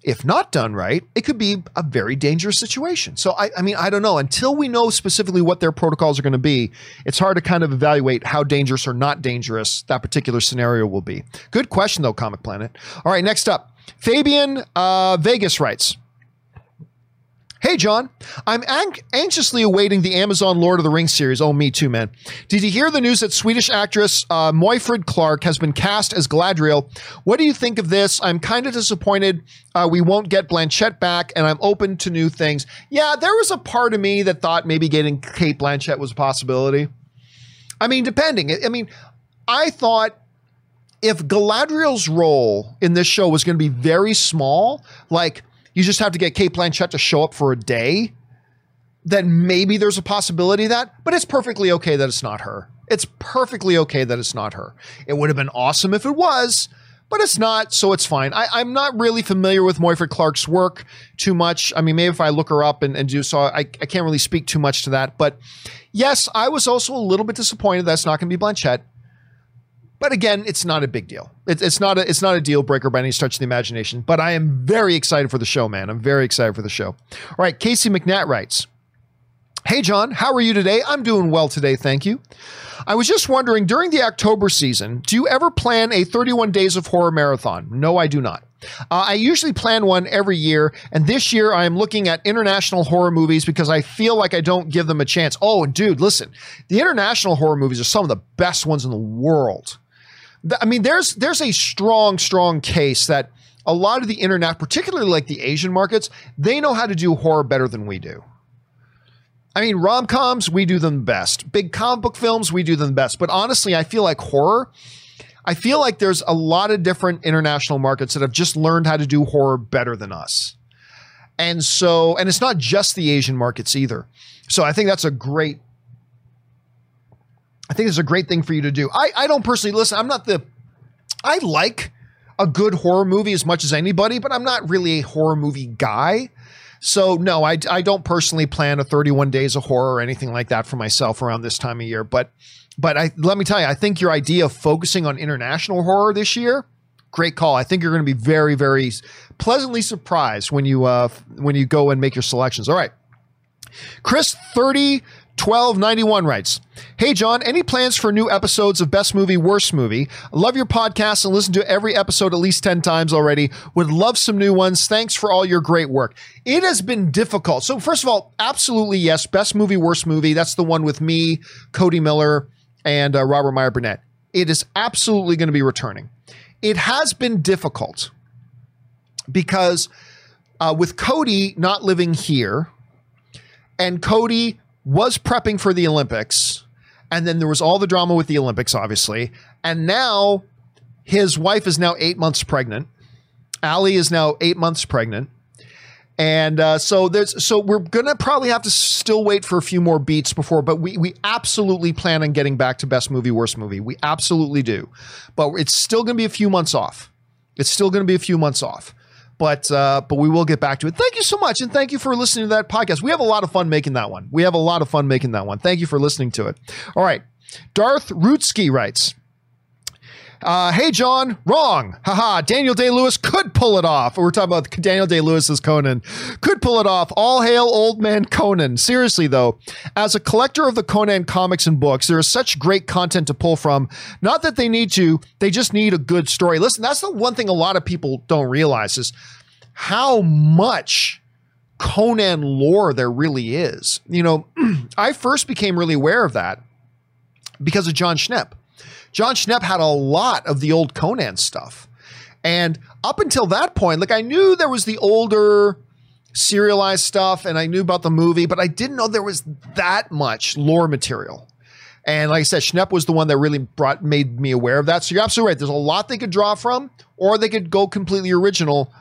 Speaker 1: If not done right, it could be a very dangerous situation. So, I, I mean, I don't know. Until we know specifically what their protocols are going to be, it's hard to kind of evaluate how dangerous or not dangerous that particular scenario will be. Good question, though, Comic Planet. All right, next up Fabian uh, Vegas writes Hey, John, I'm anxiously awaiting the Amazon Lord of the Rings series. Oh, me too, man. Did you hear the news that Swedish actress uh, Clark has been cast as Galadriel? What do you think of this? I'm kind of disappointed uh, we won't get Blanchett back, and I'm open to new things. Yeah, there was a part of me that thought maybe getting Cate Blanchett was a possibility. I mean, depending. I mean, I thought if Galadriel's role in this show was going to be very small, like you just have to get Cate Blanchett to show up for a day, then maybe there's a possibility that, but it's perfectly okay that it's not her. It's perfectly okay that it's not her. It would have been awesome if it was, but it's not, so it's fine. I, am not really familiar with Morfydd Clark's work too much. I mean, maybe if I look her up and, and do so, I, I can't really speak too much to that. But yes, I was also a little bit disappointed that's not going to be Blanchett. But again, it's not a big deal. It's, it's not a it's not a deal breaker by any stretch of the imagination. But I am very excited for the show, man. I'm very excited for the show. All right, Casey McNatt writes. Hey, John, how are you today? I'm doing well today, thank you. I was just wondering during the October season, do you ever plan a 31 Days of Horror marathon? No, I do not. Uh, I usually plan one every year, and this year I am looking at international horror movies because I feel like I don't give them a chance. Oh, and dude, listen, the international horror movies are some of the best ones in the world. I mean, there's there's a strong, strong case that a lot of the internet, particularly like the Asian markets, they know how to do horror better than we do. I mean, rom coms, we do them best. Big comic book films, we do them best. But honestly, I feel like horror, I feel like there's a lot of different international markets that have just learned how to do horror better than us. And so, and it's not just the Asian markets either. So I think that's a great I think it's a great thing for you to do. I, I don't personally listen. I'm not the I like a good horror movie as much as anybody, but I'm not really a horror movie guy. So no, I, I don't personally plan a 31 days of horror or anything like that for myself around this time of year. But but I let me tell you, I think your idea of focusing on international horror this year, great call. I think you're going to be very very pleasantly surprised when you uh when you go and make your selections. All right. Chris 30 1291 writes, Hey John, any plans for new episodes of Best Movie, Worst Movie? Love your podcast and listen to every episode at least 10 times already. Would love some new ones. Thanks for all your great work. It has been difficult. So, first of all, absolutely yes. Best Movie, Worst Movie. That's the one with me, Cody Miller, and uh, Robert Meyer Burnett. It is absolutely going to be returning. It has been difficult because uh, with Cody not living here, and Cody was prepping for the Olympics, and then there was all the drama with the Olympics, obviously, and now his wife is now eight months pregnant. Allie is now eight months pregnant. And uh, so there's so we're gonna probably have to still wait for a few more beats before, but we we absolutely plan on getting back to best movie, worst movie. We absolutely do, but it's still gonna be a few months off. It's still gonna be a few months off but uh, but we will get back to it. Thank you so much, and thank you for listening to that podcast. We have a lot of fun making that one. We have a lot of fun making that one. Thank you for listening to it. All right, Darth Rootsky writes. Uh, hey, John, wrong. Haha, Daniel Day Lewis could pull it off. We're talking about Daniel Day Lewis's Conan. Could pull it off. All hail old man Conan. Seriously, though, as a collector of the Conan comics and books, there is such great content to pull from. Not that they need to, they just need a good story. Listen, that's the one thing a lot of people don't realize is how much Conan lore there really is. You know, I first became really aware of that because of Jon Schnepp. Jon Schnepp had a lot of the old Conan stuff. And up until that point, like I knew there was the older serialized stuff and I knew about the movie, but I didn't know there was that much lore material. And like I said, Schnepp was the one that really brought made me aware of that. So you're absolutely right. There's a lot they could draw from, or they could go completely original.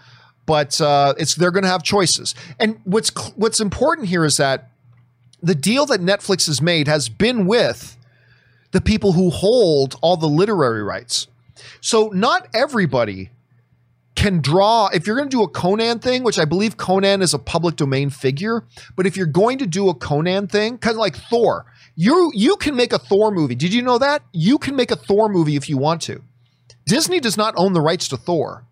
Speaker 1: But uh, it's they're going to have choices. And what's what's important here is that the deal that Netflix has made has been with the people who hold all the literary rights. So not everybody can draw if you're going to do a Conan thing, which I believe Conan is a public domain figure, but if you're going to do a Conan thing, kind of like Thor, you you can make a Thor movie. Did you know that? You can make a Thor movie if you want to. Disney does not own the rights to Thor.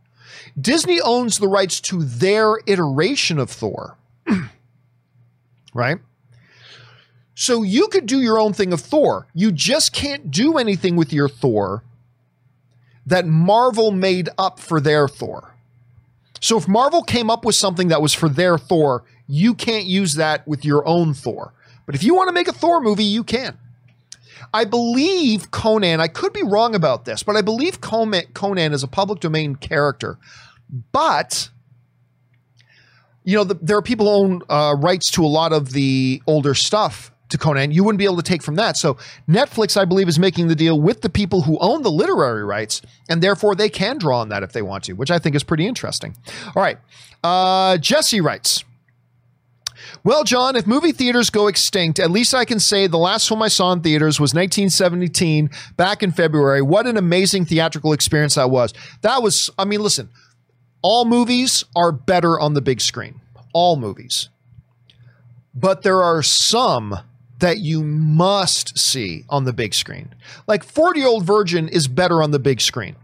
Speaker 1: Disney owns the rights to their iteration of Thor. right? So you could do your own thing of Thor. You just can't do anything with your Thor that Marvel made up for their Thor. So if Marvel came up with something that was for their Thor, you can't use that with your own Thor. But if you want to make a Thor movie, you can. I believe Conan, I could be wrong about this, but I believe Conan is a public domain character. But you know, the, there are people who own uh, rights to a lot of the older stuff to Conan, you wouldn't be able to take from that. So Netflix, I believe, is making the deal with the people who own the literary rights, and therefore they can draw on that if they want to, which I think is pretty interesting. All right. Uh, Jesse writes. Well, John, if movie theaters go extinct, at least I can say the last film I saw in theaters was 1917 back in February. What an amazing theatrical experience that was. That was, I mean, listen, all movies are better on the big screen. All movies. But there are some that you must see on the big screen. Like 40 year old virgin is better on the big screen,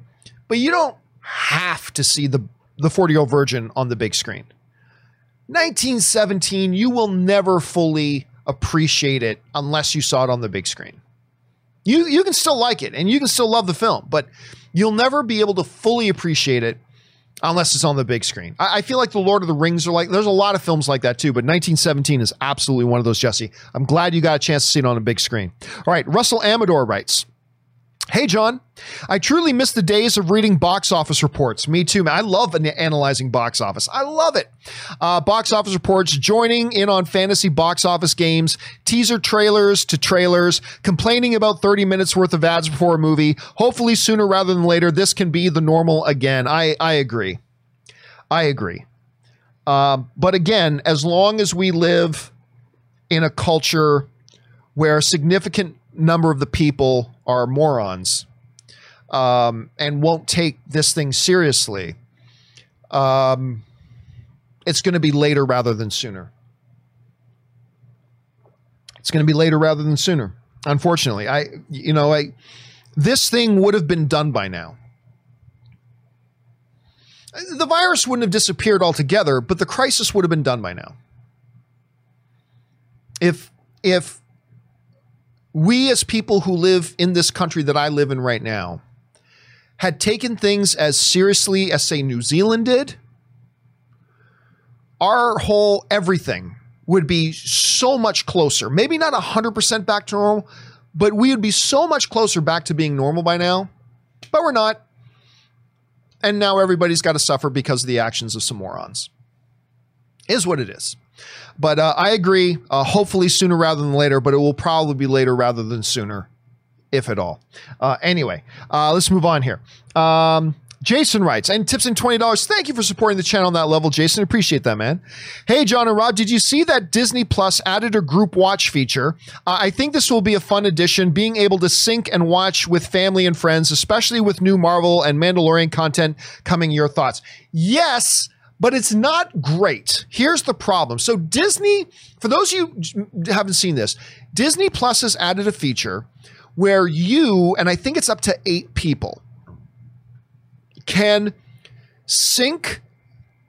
Speaker 1: but you don't have to see the, the 40 year old virgin on the big screen. 1917, you will never fully appreciate it unless you saw it on the big screen. You, you can still like it and you can still love the film, but you'll never be able to fully appreciate it unless it's on the big screen. I, I, feel like the Lord of the Rings are like there's a lot of films like that too, but 1917 is absolutely one of those. Jesse, I'm glad you got a chance to see it on a big screen. All right, Russell Amador writes. Hey, John. I truly miss the days of reading box office reports. Me too, man. I love an- analyzing box office. I love it. Uh, box office reports, joining in on fantasy box office games, teaser trailers to trailers, complaining about 30 minutes worth of ads before a movie. Hopefully, sooner rather than later, this can be the normal again. I, I agree. I agree. Um, but again, as long as we live in a culture where a significant number of the people are morons um, and won't take this thing seriously, um, it's going to be later rather than sooner. It's going to be later rather than sooner. Unfortunately, I, you know, I, this thing would have been done by now. The virus wouldn't have disappeared altogether, but the crisis would have been done by now. If, if we as people who live in this country that I live in right now had taken things as seriously as, say, New Zealand did, our whole everything would be so much closer. Maybe not 100% back to normal, but we would be so much closer back to being normal by now. But we're not. And now everybody's got to suffer because of the actions of some morons. Is what it is. But uh, I agree. Uh, hopefully sooner rather than later, but it will probably be later rather than sooner, if at all. Uh, anyway, uh, let's move on here. Um, Jason writes, and tips in $20. Thank you for supporting the channel on that level, Jason. Appreciate that, man. Hey, John and Rob, did you see that Disney Plus added a group watch feature? Uh, I think this will be a fun addition, being able to sync and watch with family and friends, especially with new Marvel and Mandalorian content coming. Your thoughts? Yes, but it's not great. Here's the problem. So Disney, for those of you who haven't seen this, Disney Plus has added a feature where you, and I think it's up to eight people, can sync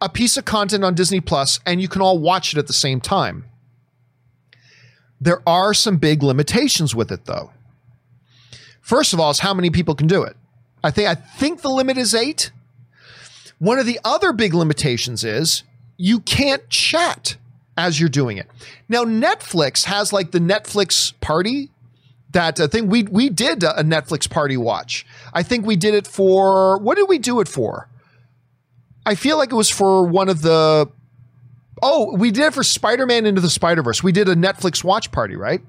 Speaker 1: a piece of content on Disney Plus and you can all watch it at the same time. There are some big limitations with it though. First of all, is how many people can do it. I think I think the limit is 8. One of the other big limitations is you can't chat as you're doing it. Now Netflix has like the Netflix party that uh, I think we we did a Netflix party watch. I think we did it for what did we do it for? I feel like it was for one of the Oh, we did it for Spider-Man into the Spider-Verse. We did a Netflix watch party, right?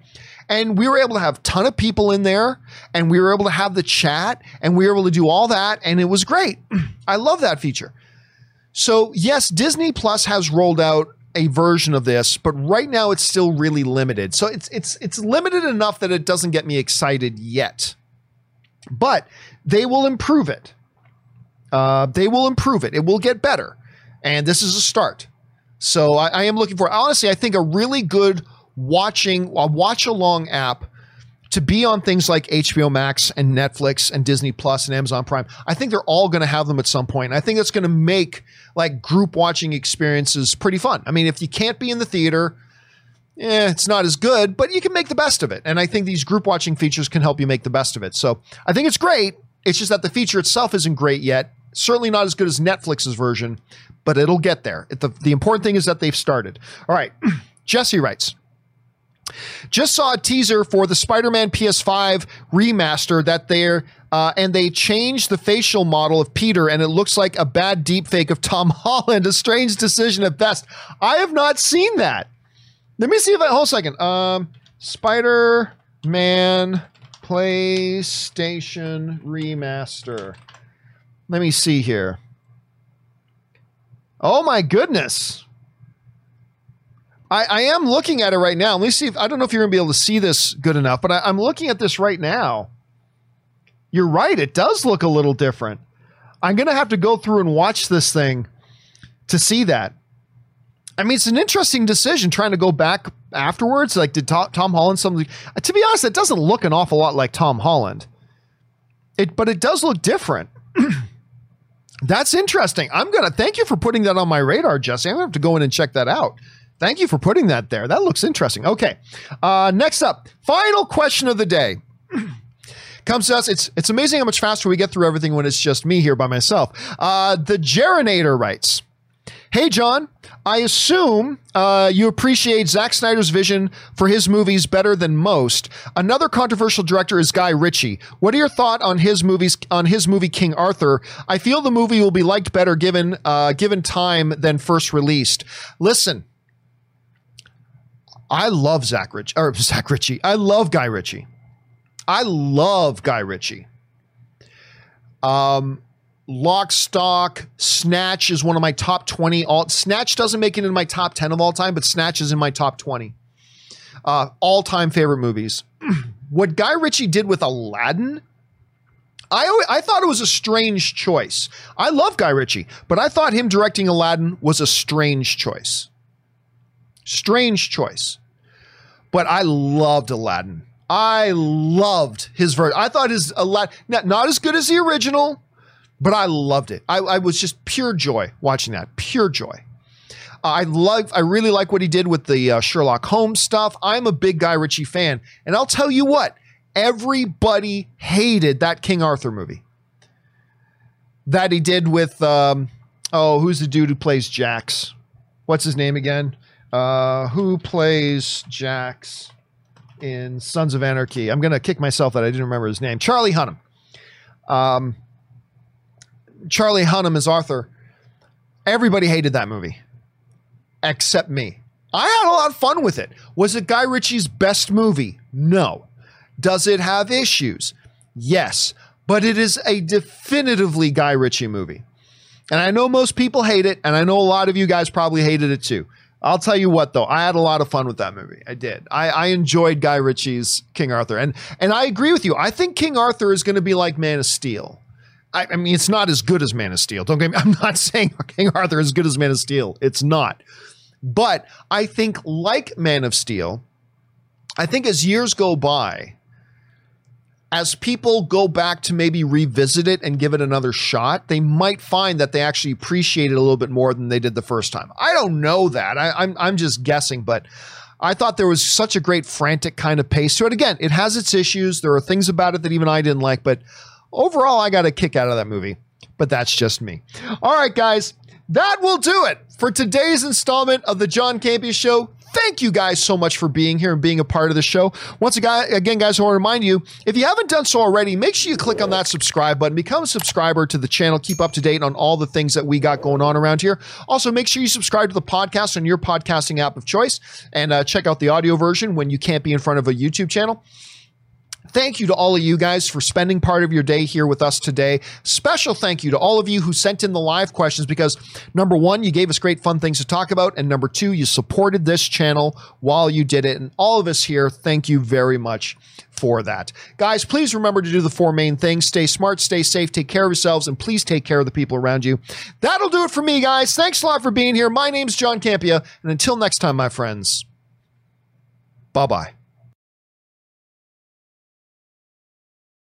Speaker 1: And we were able to have ton of people in there and we were able to have the chat and we were able to do all that and it was great. I love that feature. So, yes, Disney Plus has rolled out a version of this, but right now it's still really limited. So it's it's it's limited enough that it doesn't get me excited yet. But they will improve it. Uh, they will improve it. It will get better, and this is a start. So I, I am looking for. Honestly, I think a really good watching a watch along app to be on things like HBO Max and Netflix and Disney Plus and Amazon Prime. I think they're all going to have them at some point. And I think that's going to make like group watching experiences pretty fun. I mean, if you can't be in the theater, eh, it's not as good, but you can make the best of it. And I think these group watching features can help you make the best of it. So I think it's great. It's just that the feature itself isn't great yet. Certainly not as good as Netflix's version, but it'll get there. The, the important thing is that they've started. All right. Jesse writes, just saw a teaser for the Spider-Man PS5 remaster that they're uh, and they changed the facial model of Peter, and it looks like a bad deepfake of Tom Holland. A strange decision at best. I have not seen that. Let me see if I hold a second. Um, Spider-Man PlayStation remaster. Let me see here. Oh my goodness. I, I am looking at it right now. Let me see if I don't know if you're gonna be able to see this good enough, but I, I'm looking at this right now. You're right, it does look a little different. I'm gonna have to go through and watch this thing to see that. I mean, it's an interesting decision trying to go back afterwards. Like, did Tom, Tom Holland something? To be honest, it doesn't look an awful lot like Tom Holland. It, but it does look different. That's interesting. I'm gonna thank you for putting that on my radar, Jesse. I'm gonna have to go in and check that out. Thank you for putting that there. That looks interesting. Okay. Uh, next up, final question of the day. Comes to us. It's it's amazing how much faster we get through everything when it's just me here by myself. Uh, the Gerinator writes, Hey, John, I assume uh, you appreciate Zack Snyder's vision for his movies better than most. Another controversial director is Guy Ritchie. What are your thoughts on his movies on his movie King Arthur? I feel the movie will be liked better given uh, given time than first released. Listen, I love Zach Rich or Zach Ritchie. I love Guy Ritchie. I love Guy Ritchie. Um, Lock, Stock, Snatch is one of my top 20. All Snatch doesn't make it in my top 10 of all time, but Snatch is in my top 20. Uh, all time favorite movies. what Guy Ritchie did with Aladdin, I, I thought it was a strange choice. I love Guy Ritchie, but I thought him directing Aladdin was a strange choice. Strange choice. But I loved Aladdin. I loved his version. I thought his Aladdin, not, not as good as the original, but I loved it. I, I was just pure joy watching that. Pure joy. Uh, I love. I really like what he did with the uh, Sherlock Holmes stuff. I'm a big Guy Ritchie fan, and I'll tell you what. Everybody hated that King Arthur movie that he did with. Um, oh, who's the dude who plays Jax? What's his name again? Uh, who plays Jax in Sons of Anarchy? I'm gonna kick myself that I didn't remember his name. Charlie Hunnam. Um, Charlie Hunnam is Arthur. Everybody hated that movie, except me. I had a lot of fun with it. Was it Guy Ritchie's best movie? No. Does it have issues? Yes. But it is a definitively Guy Ritchie movie. And I know most people hate it, and I know a lot of you guys probably hated it too. I'll tell you what, though, I had a lot of fun with that movie. I did. I, I enjoyed Guy Ritchie's King Arthur, and and I agree with you. I think King Arthur is going to be like Man of Steel. I, I, mean, it's not as good as Man of Steel. Don't get me. I'm not saying King Arthur is as good as Man of Steel. It's not. But I think, like Man of Steel, I think as years go by, as people go back to maybe revisit it and give it another shot, they might find that they actually appreciate it a little bit more than they did the first time. I don't know that. I, I'm I'm just guessing, but I thought there was such a great frantic kind of pace to it. Again, it has its issues. There are things about it that even I didn't like, but overall, I got a kick out of that movie. But that's just me. All right, guys, that will do it for today's installment of the John Campea Show. Thank you guys so much for being here and being a part of the show. Once again, guys, I want to remind you if you haven't done so already, make sure you click on that subscribe button, become a subscriber to the channel, keep up to date on all the things that we got going on around here. Also, make sure you subscribe to the podcast on your podcasting app of choice and uh, check out the audio version when you can't be in front of a YouTube channel. Thank you to all of you guys for spending part of your day here with us today. Special thank you to all of you who sent in the live questions because number one, you gave us great fun things to talk about. And number two, you supported this channel while you did it. And all of us here, thank you very much for that. Guys, please remember to do the four main things stay smart, stay safe, take care of yourselves, and please take care of the people around you. That'll do it for me, guys. Thanks a lot for being here. My name's John Campea. And until next time, my friends, bye bye.